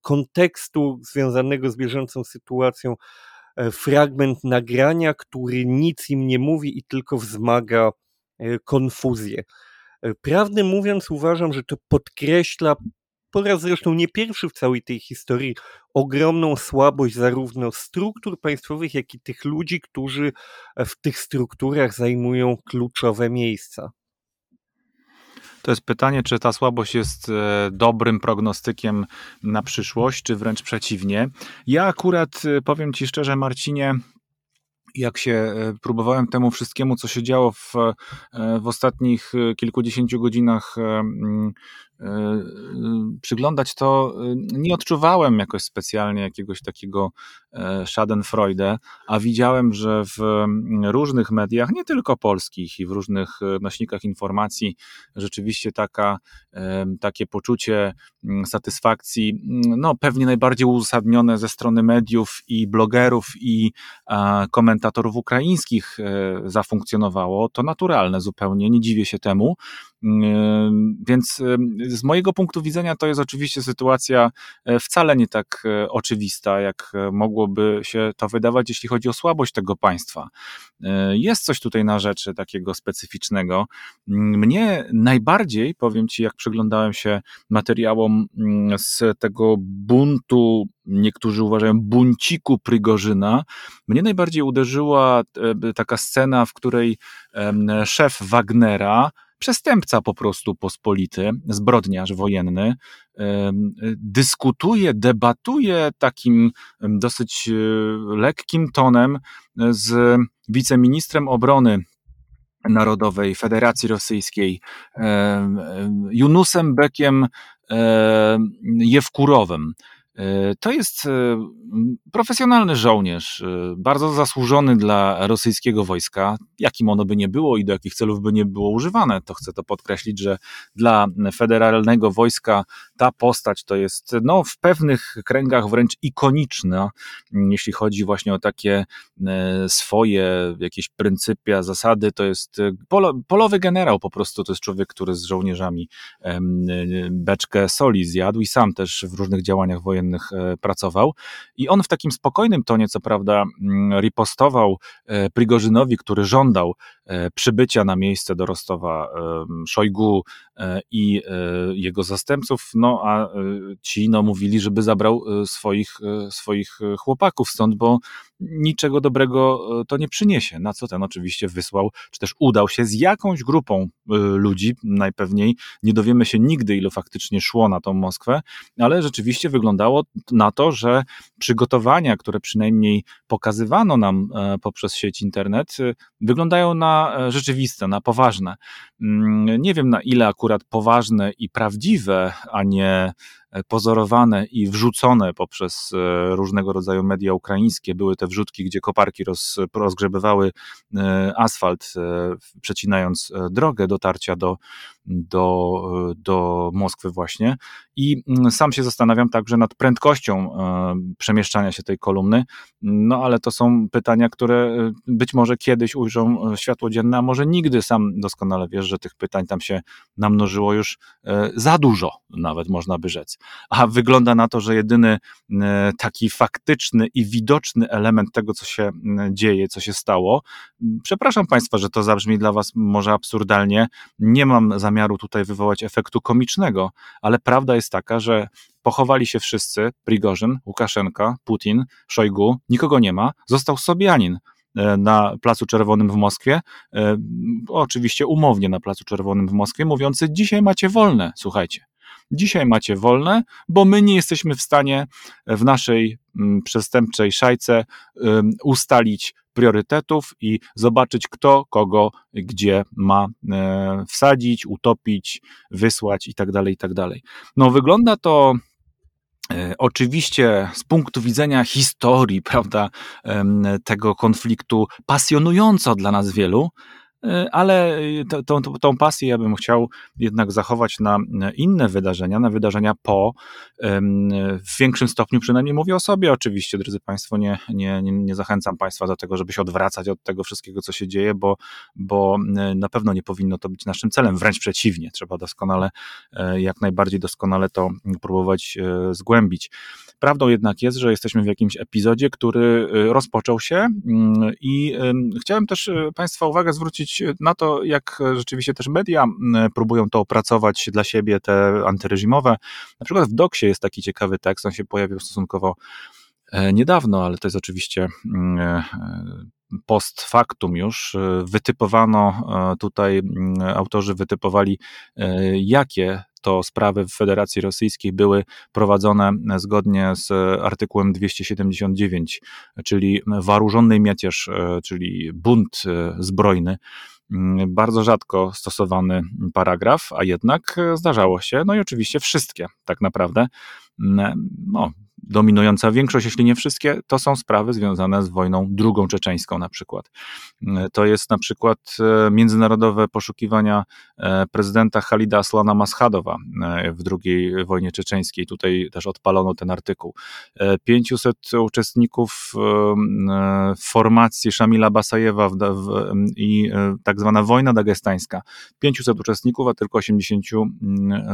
kontekstu związanego z bieżącą sytuacją, e, fragment nagrania, który nic im nie mówi i tylko wzmaga konfuzję. Prawdę mówiąc, uważam, że to podkreśla po raz zresztą nie pierwszy w całej tej historii, ogromną słabość zarówno struktur państwowych, jak i tych ludzi, którzy w tych strukturach zajmują kluczowe miejsca. To jest pytanie, czy ta słabość jest e, dobrym prognostykiem na przyszłość, czy wręcz przeciwnie. Ja akurat e, powiem Ci szczerze, Marcinie, jak się e, próbowałem temu wszystkiemu, co się działo w, w ostatnich kilkudziesięciu godzinach przyglądać, to e, nie odczuwałem jakoś specjalnie jakiegoś takiego e, Schadenfreude, a widziałem, że w różnych mediach, nie tylko polskich i w różnych nośnikach informacji, rzeczywiście taka, takie poczucie satysfakcji, no pewnie najbardziej uzasadnione ze strony mediów i blogerów i komentatorów ukraińskich zafunkcjonowało. To naturalne zupełnie, nie dziwię się temu. Więc z mojego punktu widzenia to jest oczywiście sytuacja e, wcale nie tak e, oczywista, jak e, mogłoby się to wydawać, jeśli chodzi o słabość tego państwa. Jest coś tutaj na rzeczy takiego specyficznego. Mnie najbardziej, powiem Ci, jak przyglądałem się materiałom z tego buntu, niektórzy uważają bunciku Prigorzyna, mnie najbardziej uderzyła taka scena, w której szef Wagnera przestępca po prostu pospolity, zbrodniarz wojenny, dyskutuje, debatuje takim dosyć e, lekkim tonem z wiceministrem obrony Narodowej Federacji Rosyjskiej, Junusem Bekiem Jewkurowym. To jest profesjonalny żołnierz, bardzo zasłużony dla rosyjskiego wojska, jakim ono by nie było i do jakich celów by nie było używane. To chcę to podkreślić, że dla federalnego wojska ta postać to jest no, w pewnych kręgach wręcz ikoniczna, jeśli chodzi właśnie o takie swoje jakieś pryncypia, zasady. To jest polowy generał po prostu, to jest człowiek, który z żołnierzami beczkę soli zjadł i sam też w różnych działaniach wojennych e, pracował. I on w takim spokojnym tonie, co prawda, mm, ripostował e, Prigorzynowi, który żądał e, przybycia na miejsce do Rostowa Szojgu i jego zastępców, no a ci no, mówili, żeby zabrał swoich, swoich chłopaków stąd, bo niczego dobrego to nie przyniesie. Na co ten oczywiście wysłał, czy też udał się z jakąś grupą ludzi, najpewniej nie dowiemy się nigdy, ilu faktycznie szło na tą Moskwę, ale rzeczywiście wyglądało na to, że przygotowania, które przynajmniej pokazywano nam e, poprzez sieć internet, e, wyglądają na e, rzeczywiste, na poważne. Mm, nie wiem na ile akurat poważne i prawdziwe, a nie pozorowane i wrzucone poprzez różnego rodzaju media ukraińskie. Były te wrzutki, gdzie koparki roz, rozgrzebywały asfalt, przecinając drogę dotarcia do, do, do Moskwy właśnie. I mm, sam się zastanawiam także nad prędkością przemieszczania się tej kolumny, no ale to są pytania, które być może kiedyś ujrzą światło dzienne, a może nigdy. Sam doskonale wiesz, że tych pytań tam się namnożyło już za dużo, nawet można by rzec a wygląda na to, że jedyny e, taki faktyczny i widoczny element tego, co się dzieje, co się stało. Przepraszam Państwa, że to zabrzmi dla Was może absurdalnie. Nie mam zamiaru tutaj wywołać efektu komicznego, ale prawda jest taka, że pochowali się wszyscy, Prigorzyn, Łukaszenka, Putin, Szojgu, nikogo nie ma, został Sobianin e, na Placu Czerwonym w Moskwie, e, oczywiście umownie na Placu Czerwonym w Moskwie, mówiący dzisiaj macie wolne, słuchajcie. Dzisiaj macie wolne, bo my nie jesteśmy w stanie w naszej mm, przestępczej szajce ustalić priorytetów i zobaczyć, kto kogo gdzie ma e, wsadzić, utopić, wysłać itd. Tak itd. Tak no, wygląda to e, Oczywiście z punktu widzenia historii, prawda, tego konfliktu pasjonująco dla nas wielu, E, ale e, tą, tą pasję ja bym chciał jednak zachować na inne wydarzenia, na wydarzenia po, w większym stopniu przynajmniej mówię o sobie oczywiście, drodzy Państwo, nie, nie, nie zachęcam Państwa do tego, żeby się odwracać od tego wszystkiego, co się dzieje, bo, bo e, na pewno nie powinno to być naszym celem, wręcz przeciwnie, trzeba doskonale, jak najbardziej doskonale to próbować zgłębić. Prawdą jednak jest, że jesteśmy w jakimś epizodzie, który rozpoczął się mm, i chciałem też Państwa uwagę zwrócić na to, jak rzeczywiście też media próbują to opracować dla siebie, te antyreżimowe. Na przykład w Doksie jest taki ciekawy tekst, on się pojawił stosunkowo e, niedawno, ale to jest oczywiście e, post factum już. Wytypowano tutaj, autorzy wytypowali, jakie to sprawy w Federacji Rosyjskiej były prowadzone zgodnie z artykułem 279, czyli warużony miecież, e, czyli bunt e, zbrojny mm, bardzo rzadko stosowany paragraf, a jednak zdarzało się, no i oczywiście wszystkie tak naprawdę. Mm, no, dominująca większość, jeśli nie wszystkie, to są sprawy związane z wojną drugą czeczeńską na przykład. To jest na przykład e, międzynarodowe poszukiwania e, prezydenta Halida Aslana Maschadowa e, w drugiej wojnie czeczeńskiej. Tutaj też odpalono ten artykuł. 500 uczestników formacji Szamila Basajewa i tak zwana wojna dagestańska. 500 uczestników, a tylko 80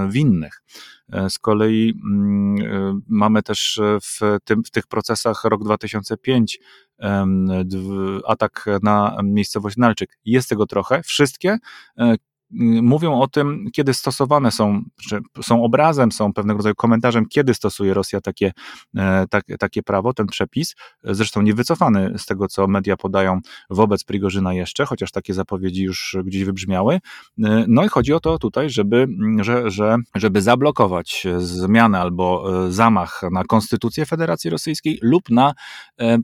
winnych. Z kolei mamy też w, tym, w tych procesach rok 2005, atak na miejscowość Nalczyk. Jest tego trochę. Wszystkie e, mówią o tym, kiedy stosowane są, czy są obrazem, są pewnego rodzaju komentarzem, kiedy stosuje Rosja takie, e, tak, takie prawo, ten przepis, zresztą nie wycofany z tego, co media podają wobec Prigorzyna jeszcze, chociaż takie zapowiedzi już gdzieś wybrzmiały. E, no i chodzi o to tutaj, żeby, że, że, żeby zablokować zmianę albo e, zamach na konstytucję Federacji Rosyjskiej lub na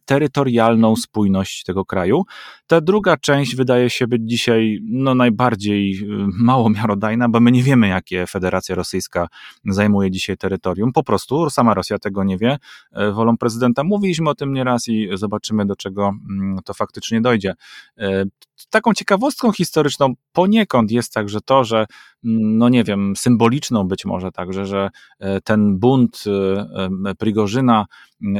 terytorialną spójność tego kraju. Ta druga część wydaje się być dzisiaj no, najbardziej mało miarodajna, bo my nie wiemy, jakie Federacja Rosyjska zajmuje dzisiaj terytorium. Po prostu sama Rosja tego nie wie. Wolą prezydenta mówiliśmy o tym nieraz i zobaczymy, do czego mm, to faktycznie dojdzie. Taką ciekawostką historyczną poniekąd jest także to, że no nie wiem, symboliczną być może także, że e, ten bunt e, Prigorzyna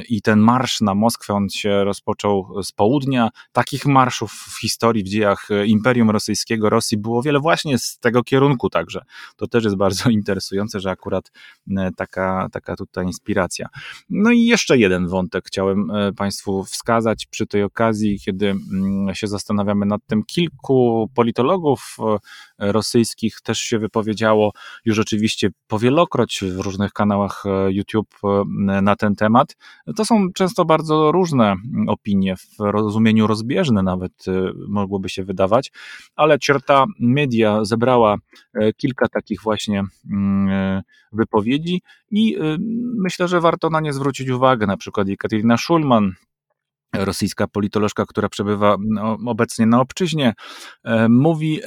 i ten marsz na Moskwę, on się rozpoczął z południa. Takich marszów w historii, w dziejach Imperium Rosyjskiego, Rosji było wiele właśnie z tego kierunku także. To też jest bardzo interesujące, że akurat e, taka, taka tutaj inspiracja. No i jeszcze jeden wątek chciałem Państwu wskazać przy tej okazji, kiedy mm, się zastanawiamy nad tym, kilku politologów rosyjskich też się wypowiedziało już oczywiście powielokroć w różnych kanałach e, YouTube e, na ten temat. To są często bardzo różne opinie, w rozumieniu rozbieżne nawet e, mogłoby się wydawać, ale Cierta Media zebrała kilka takich właśnie mm, wypowiedzi i myślę, że warto na nie zwrócić uwagę. Na przykład Ekaterina Schulman, rosyjska politolożka, która przebywa no, obecnie na obczyźnie, e, mówi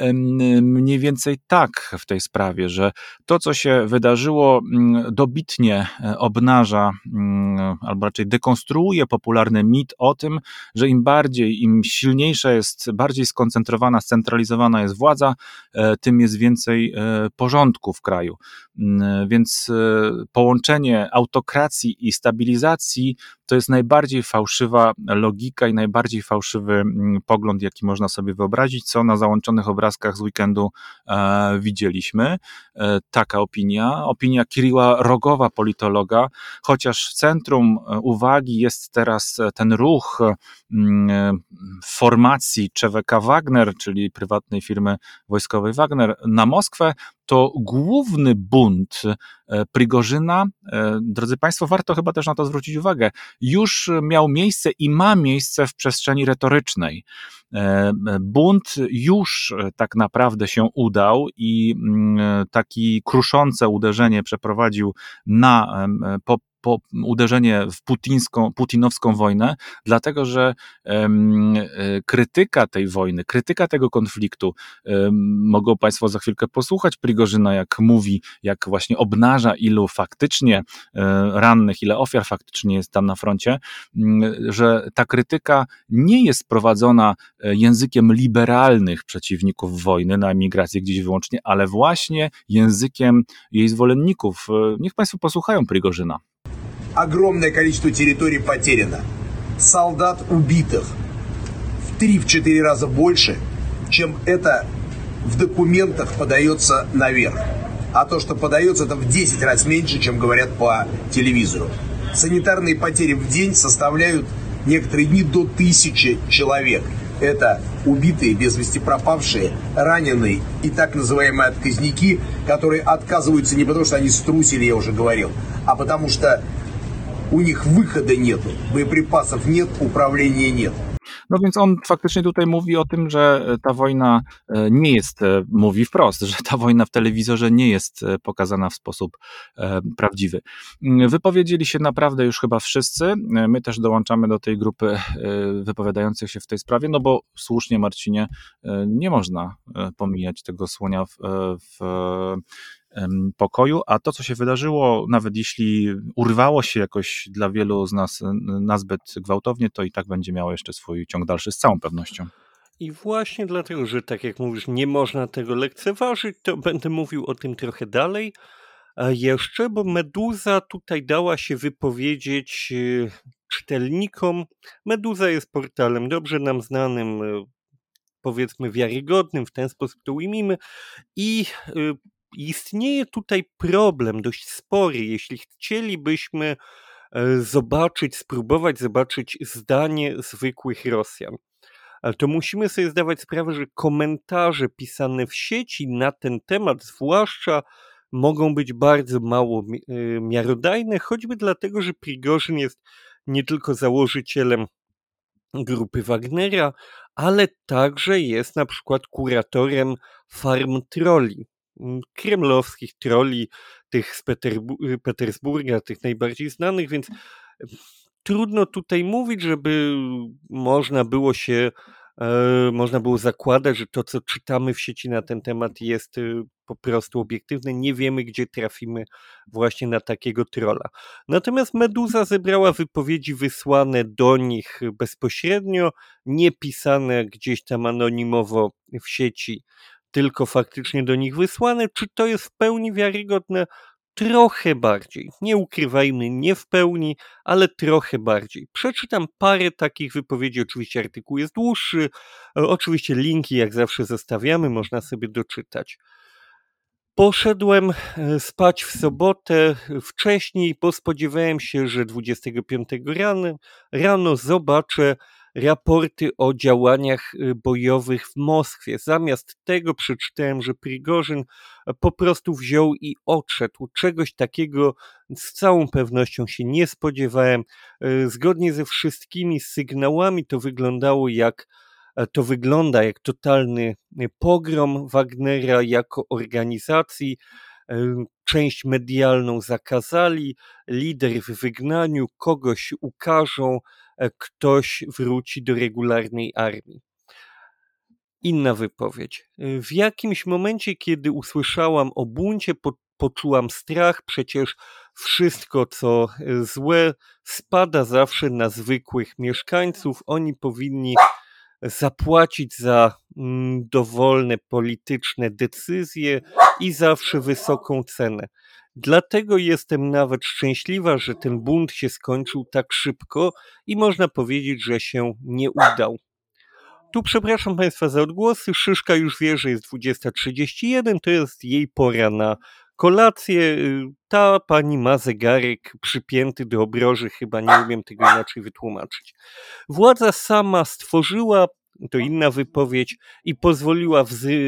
mniej więcej tak w tej sprawie, że to, co się wydarzyło, dobitnie e, obnaża, albo raczej dekonstruuje popularny mit o tym, że im bardziej, im silniejsza jest, bardziej skoncentrowana, scentralizowana jest władza, e, tym jest więcej porządku w kraju. Więc połączenie autokracji i stabilizacji to jest najbardziej fałszywa logika i najbardziej fałszywy mm, pogląd, jaki można sobie wyobrazić, co na załączonych obrazkach z weekendu e, widzieliśmy. E, taka opinia. Opinia Kiriła Rogowa, politologa, chociaż w centrum e, uwagi jest teraz ten ruch mm, formacji CZWK Wagner, czyli prywatnej firmy wojskowej Wagner na Moskwę, to główny bunt e, Prigorzyna, e, drodzy Państwo, warto chyba też na to zwrócić uwagę, już miał miejsce i ma miejsce w przestrzeni retorycznej. E, bunt już tak naprawdę się udał i mm, taki kruszące uderzenie przeprowadził na, po, po uderzenie w putińską, putinowską wojnę, dlatego że um, krytyka tej wojny, krytyka tego konfliktu, um, mogą Państwo za chwilkę posłuchać Prigorzyna, jak mówi, jak właśnie obnaża, ilu faktycznie um, rannych, ile ofiar faktycznie jest tam na froncie, że ta krytyka nie jest prowadzona językiem liberalnych przeciwników wojny na emigracji gdzieś wyłącznie, ale właśnie językiem jej zwolenników. Niech Państwo posłuchają Prigorzyna. Огромное количество территорий потеряно. Солдат убитых в 3-4 раза больше, чем это в документах подается наверх. А то, что подается, это в 10 раз меньше, чем говорят по телевизору. Санитарные потери в день составляют некоторые дни до тысячи человек. Это убитые, без вести пропавшие, раненые и так называемые отказники, которые отказываются не потому, что они струсили, я уже говорил, а потому что u nich wychodu nie bojepripasów nie, uprawienia nie. No więc on faktycznie tutaj mówi o tym, że ta wojna e, nie jest, e, mówi wprost, że ta wojna w telewizorze nie jest e, pokazana w sposób prawdziwy. Mm, wypowiedzieli się naprawdę już chyba wszyscy. My też dołączamy do tej grupy wypowiadających się w tej sprawie, no bo słusznie, Marcinie, nie można pomijać tego słonia w, w pokoju, a to, co się wydarzyło, nawet jeśli urwało się jakoś dla wielu z nas nazbyt gwałtownie, to i tak będzie miało jeszcze swój ciąg dalszy z całą pewnością. I właśnie dlatego, że tak jak mówisz, nie można tego lekceważyć, to będę mówił o tym trochę dalej. A jeszcze, bo Meduza tutaj dała się wypowiedzieć e, czytelnikom. Meduza jest portalem dobrze nam znanym, e, powiedzmy wiarygodnym, w ten sposób to ujmijmy. I e, istnieje tutaj problem dość spory, jeśli chcielibyśmy e, zobaczyć, spróbować zobaczyć zdanie zwykłych Rosjan. Ale to musimy sobie zdawać sprawę, że komentarze pisane w sieci na ten temat, zwłaszcza mogą być bardzo mało e, miarodajne, choćby dlatego, że Prigorzyn jest nie tylko założycielem grupy Wagnera, ale także jest na przykład kuratorem farm troli kremlowskich troli, tych z Petersburga, tych najbardziej znanych, więc trudno tutaj mówić, żeby można było się e, można było zakładać, że to, co czytamy w sieci na ten temat jest y, po prostu obiektywne. Nie wiemy, gdzie trafimy właśnie na takiego trola. Natomiast Meduza zebrała wypowiedzi wysłane do nich bezpośrednio, nie pisane gdzieś tam anonimowo w sieci, tylko faktycznie do nich wysłane. Czy to jest w pełni wiarygodne? trochę bardziej. Nie ukrywajmy, nie w pełni, ale trochę bardziej. Przeczytam parę takich wypowiedzi. Oczywiście artykuł jest dłuższy. Oczywiście linki, jak zawsze, zostawiamy, można sobie doczytać. Poszedłem e, spać w sobotę wcześniej, bo spodziewałem się, że 25 rano, rano zobaczę raporty o działaniach y, bojowych w Moskwie. Zamiast tego przeczytałem, że Prigorzyn po prostu wziął i odszedł. Czegoś takiego z całą pewnością się nie spodziewałem. Y, zgodnie ze wszystkimi sygnałami to wyglądało jak e, to wygląda jak totalny y, pogrom Wagnera jako organizacji. Część medialną zakazali, lider w wygnaniu, kogoś ukażą, E, ktoś wróci do regularnej armii. Inna wypowiedź. E, w jakimś momencie, kiedy usłyszałam o buncie, po, poczułam strach, przecież wszystko, co e, złe, spada zawsze na zwykłych mieszkańców. Oni powinni zapłacić za mm, dowolne polityczne decyzje i zawsze wysoką cenę. Dlatego jestem nawet szczęśliwa, że ten bunt się skończył tak szybko i można powiedzieć, że się nie udał. Tu przepraszam Państwa za odgłosy. Szyszka już wie, że jest 20.31, to jest jej pora na kolację. Ta pani ma zegarek przypięty do obroży, chyba nie umiem tego inaczej wytłumaczyć. Władza sama stworzyła, to inna wypowiedź, i pozwoliła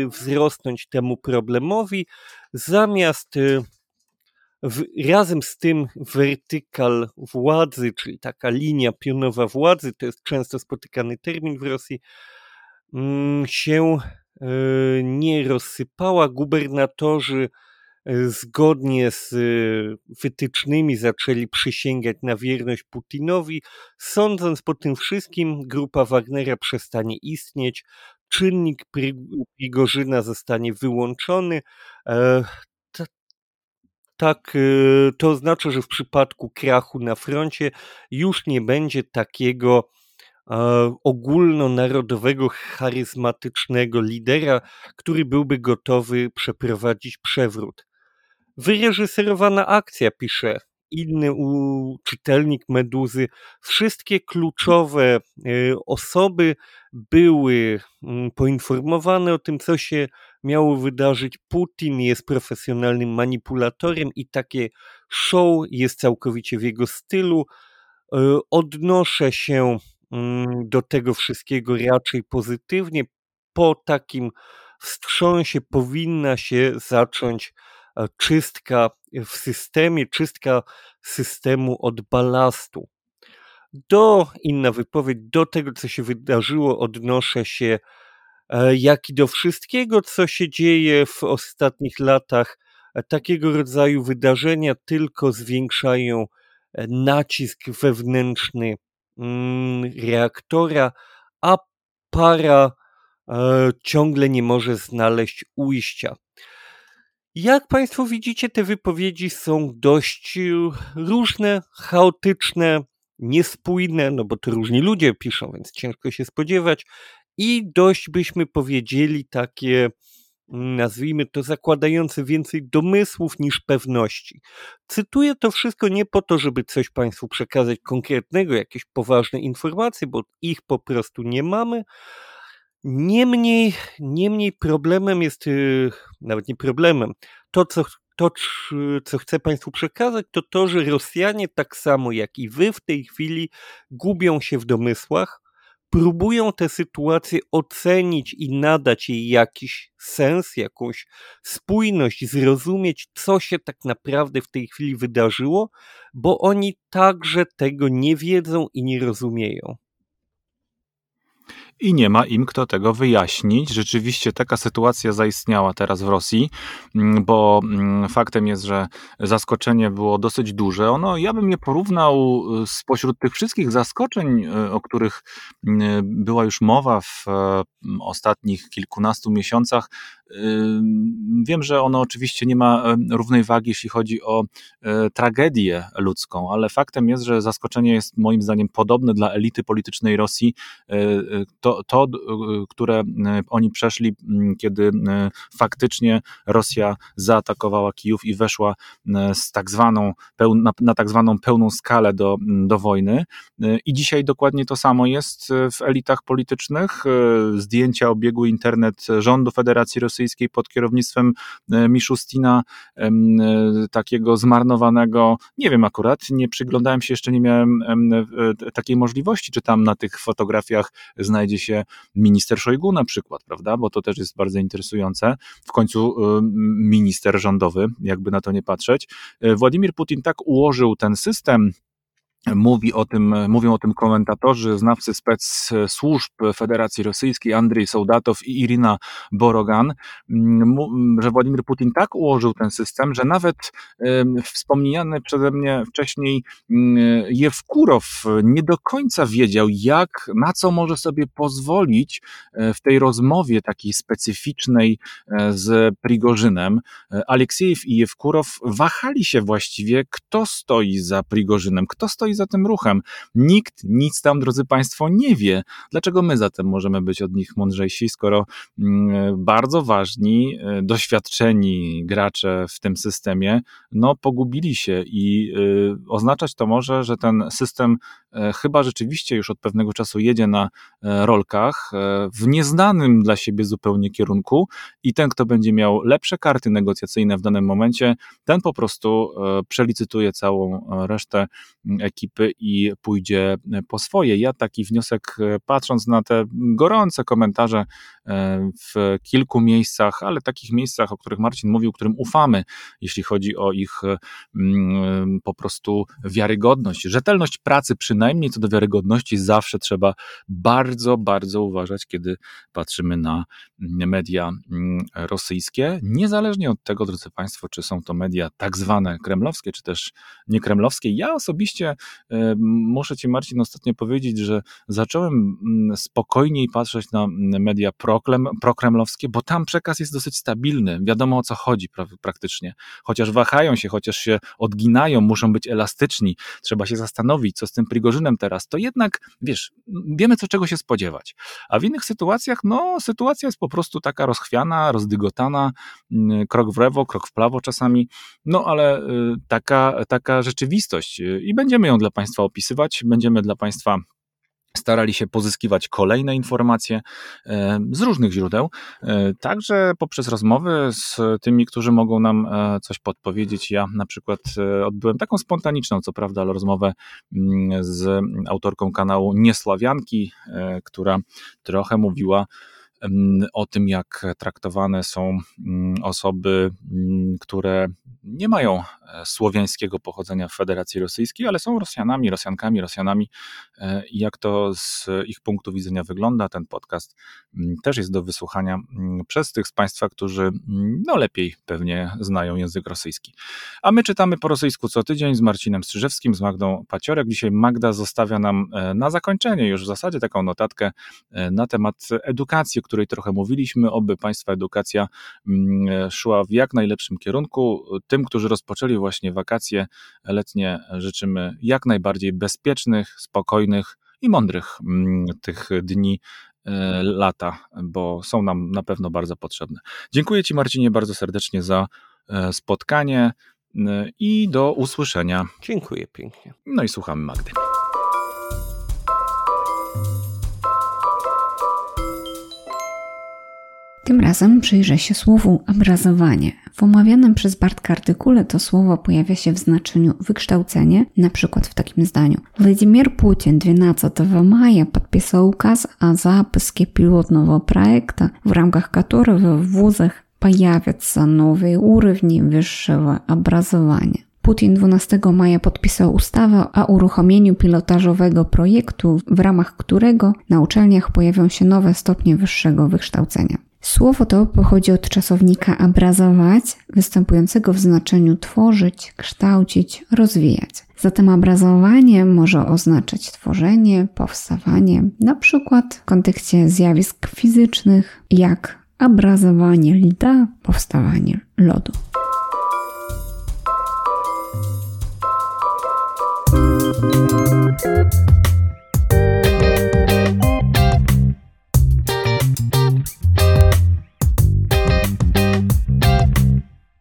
wzrosnąć temu problemowi, zamiast y, w, razem z tym wertykal władzy, czyli taka linia pionowa władzy, to jest często spotykany termin w Rosji, mm, się e, nie rozsypała. Gubernatorzy e, zgodnie z e, wytycznymi zaczęli przysięgać na wierność Putinowi. Sądząc po tym wszystkim, grupa Wagnera przestanie istnieć, czynnik Prigorzyna zostanie wyłączony tak y, to oznacza, że w przypadku krachu na froncie już nie będzie takiego e, ogólnonarodowego, charyzmatycznego lidera, który byłby gotowy przeprowadzić przewrót. Wyreżyserowana akcja, pisze inny czytelnik Meduzy. Wszystkie kluczowe e, osoby były mm, poinformowane o tym, co się miało wydarzyć. Putin jest profesjonalnym manipulatorem i takie show jest całkowicie w jego stylu. E, odnoszę się mm, do tego wszystkiego raczej pozytywnie. Po takim wstrząsie powinna się zacząć e, czystka w systemie, czystka systemu od balastu. Do, inna wypowiedź, do tego, co się wydarzyło, odnoszę się E, jak i do wszystkiego, co się dzieje w ostatnich latach. E, takiego rodzaju wydarzenia tylko zwiększają e, nacisk wewnętrzny mm, reaktora, a para ciągle nie może znaleźć ujścia. Jak Państwo widzicie, te wypowiedzi są dość różne, chaotyczne, niespójne, no bo to różni ludzie piszą, więc ciężko się spodziewać i dość byśmy powiedzieli takie, mm, nazwijmy to, zakładające więcej domysłów niż pewności. Cytuję to wszystko nie po to, żeby coś Państwu przekazać konkretnego, jakieś poważne informacje, bo ich po prostu nie mamy. Niemniej, niemniej problemem jest, y, nawet nie problemem, to co, to, co chcę Państwu przekazać, to to, że Rosjanie tak samo jak i Wy w tej chwili gubią się w domysłach, próbują tę sytuację ocenić i nadać jej jakiś sens, jakąś spójność, zrozumieć, co się tak naprawdę w tej chwili wydarzyło, bo oni także tego nie wiedzą i nie rozumieją. I nie ma im kto tego wyjaśnić. Rzeczywiście taka sytuacja zaistniała teraz w Rosji, mm, bo mm, faktem jest, że zaskoczenie było dosyć duże. Ono, ja bym je porównał y, spośród tych wszystkich zaskoczeń, y, o których y, była już mowa w ostatnich kilkunastu miesiącach, Wiem, że ono oczywiście nie ma równej wagi, jeśli chodzi o e, tragedię ludzką, ale faktem jest, że zaskoczenie jest moim zdaniem podobne dla elity politycznej Rosji. To, to które oni przeszli, kiedy faktycznie Rosja zaatakowała Kijów i weszła z tak zwaną, na, tak zwaną pełną skalę do, do wojny. I dzisiaj dokładnie to samo jest w elitach politycznych. Zdjęcia obiegły internet rządu Federacji Rosyjskiej, pod kierownictwem Miszustina, takiego zmarnowanego. Nie wiem akurat, nie przyglądałem się jeszcze, nie miałem takiej możliwości, czy tam na tych fotografiach znajdzie się minister Szojgu na przykład, prawda? Bo to też jest bardzo interesujące. W końcu minister rządowy, jakby na to nie patrzeć. Władimir Putin tak ułożył ten system Mówi o tym, mówią o tym komentatorzy, znawcy spec służb Federacji Rosyjskiej Andrzej Sołdatow i Irina Borogan, że Władimir Putin tak ułożył ten system, że nawet wspomniany przeze mnie wcześniej Jewkurow nie do końca wiedział, jak, na co może sobie pozwolić e, w tej rozmowie takiej specyficznej e, z Prigorzynem. E, Aleksiejew i Jewkurow wahali się właściwie, kto stoi za Prigorzynem, kto stoi za tym ruchem. Nikt nic tam, drodzy Państwo, nie wie. Dlaczego my zatem możemy być od nich mądrzejsi, skoro mm, bardzo ważni, e, doświadczeni gracze w tym systemie, no, pogubili się i y, oznaczać to może, że ten system e, chyba rzeczywiście już od pewnego czasu jedzie na e, rolkach w nieznanym dla siebie zupełnie kierunku i ten, kto będzie miał lepsze karty negocjacyjne w danym momencie, ten po prostu przelicytuje całą resztę ekipy ekipy i pójdzie po swoje. Ja taki wniosek, e, patrząc na te gorące komentarze w kilku miejscach, ale takich miejscach, o których Marcin mówił, którym ufamy, jeśli chodzi o ich e, mm, po prostu wiarygodność, rzetelność pracy, przynajmniej co do wiarygodności, zawsze trzeba bardzo, bardzo uważać, kiedy patrzymy na media mm, rosyjskie, niezależnie od tego, drodzy Państwo, czy są to media tak zwane kremlowskie, czy też niekremlowskie. Ja osobiście E, muszę Ci, Marcin, ostatnio powiedzieć, że zacząłem mm, spokojniej patrzeć na mm, media prokremlowskie, bo tam przekaz jest dosyć stabilny. Wiadomo o co chodzi praktycznie. Chociaż wahają się, chociaż się odginają, muszą być elastyczni, trzeba się zastanowić, co z tym Prigorzynem teraz, to jednak, wiesz, wiemy, co czego się spodziewać. A w innych sytuacjach, no, sytuacja jest po prostu taka rozchwiana, rozdygotana, mm, krok w lewo, krok w prawo czasami, no, ale y, taka, taka rzeczywistość i będziemy ją dla Państwa opisywać. Będziemy dla Państwa starali się pozyskiwać kolejne informacje e, z różnych źródeł, e, także poprzez rozmowy z tymi, którzy mogą nam e, coś podpowiedzieć. Ja na przykład odbyłem taką spontaniczną, co prawda, rozmowę mm, z autorką kanału Niesławianki, która trochę mówiła o tym, jak traktowane są mm, osoby, mm, które nie mają e, słowiańskiego pochodzenia w Federacji Rosyjskiej, ale są Rosjanami, Rosjankami, Rosjanami e, i jak to z ich punktu widzenia wygląda. Ten podcast mm, też jest do wysłuchania przez tych z Państwa, którzy no lepiej pewnie znają język rosyjski. A my czytamy po rosyjsku co tydzień z Marcinem Strzyżewskim, z Magdą Paciorek. Dzisiaj Magda zostawia nam e, na zakończenie już w zasadzie taką notatkę na temat edukacji, której trochę mówiliśmy, oby Państwa edukacja mm, szła w jak najlepszym kierunku. Tym, którzy rozpoczęli właśnie wakacje letnie, życzymy jak najbardziej bezpiecznych, spokojnych i mądrych mm, tych dni e, lata, bo są nam na pewno bardzo potrzebne. Dziękuję Ci, Marcinie, bardzo serdecznie za e, spotkanie i do usłyszenia. Dziękuję pięknie. No i słuchamy Magdy. Tym razem przyjrzę się słowu obrazowanie. W omawianym przez Bartka artykule to słowo pojawia się w znaczeniu wykształcenie, na przykład w takim zdaniu. Władimir Putin 12 maja подписал указ о запуске пилотного проекта, в рамках которого в вузах появятся новые уровни высшего образования. Putin 12 maja podpisał ustawę o uruchomieniu pilotażowego projektu, w ramach którego na uczelniach pojawią się nowe stopnie wyższego wykształcenia. Słowo to pochodzi od czasownika abrazować, występującego w znaczeniu tworzyć, kształcić, rozwijać. Zatem abrazowanie może oznaczać tworzenie, powstawanie, na przykład w kontekście zjawisk fizycznych, jak abrazowanie lida, powstawanie lodu.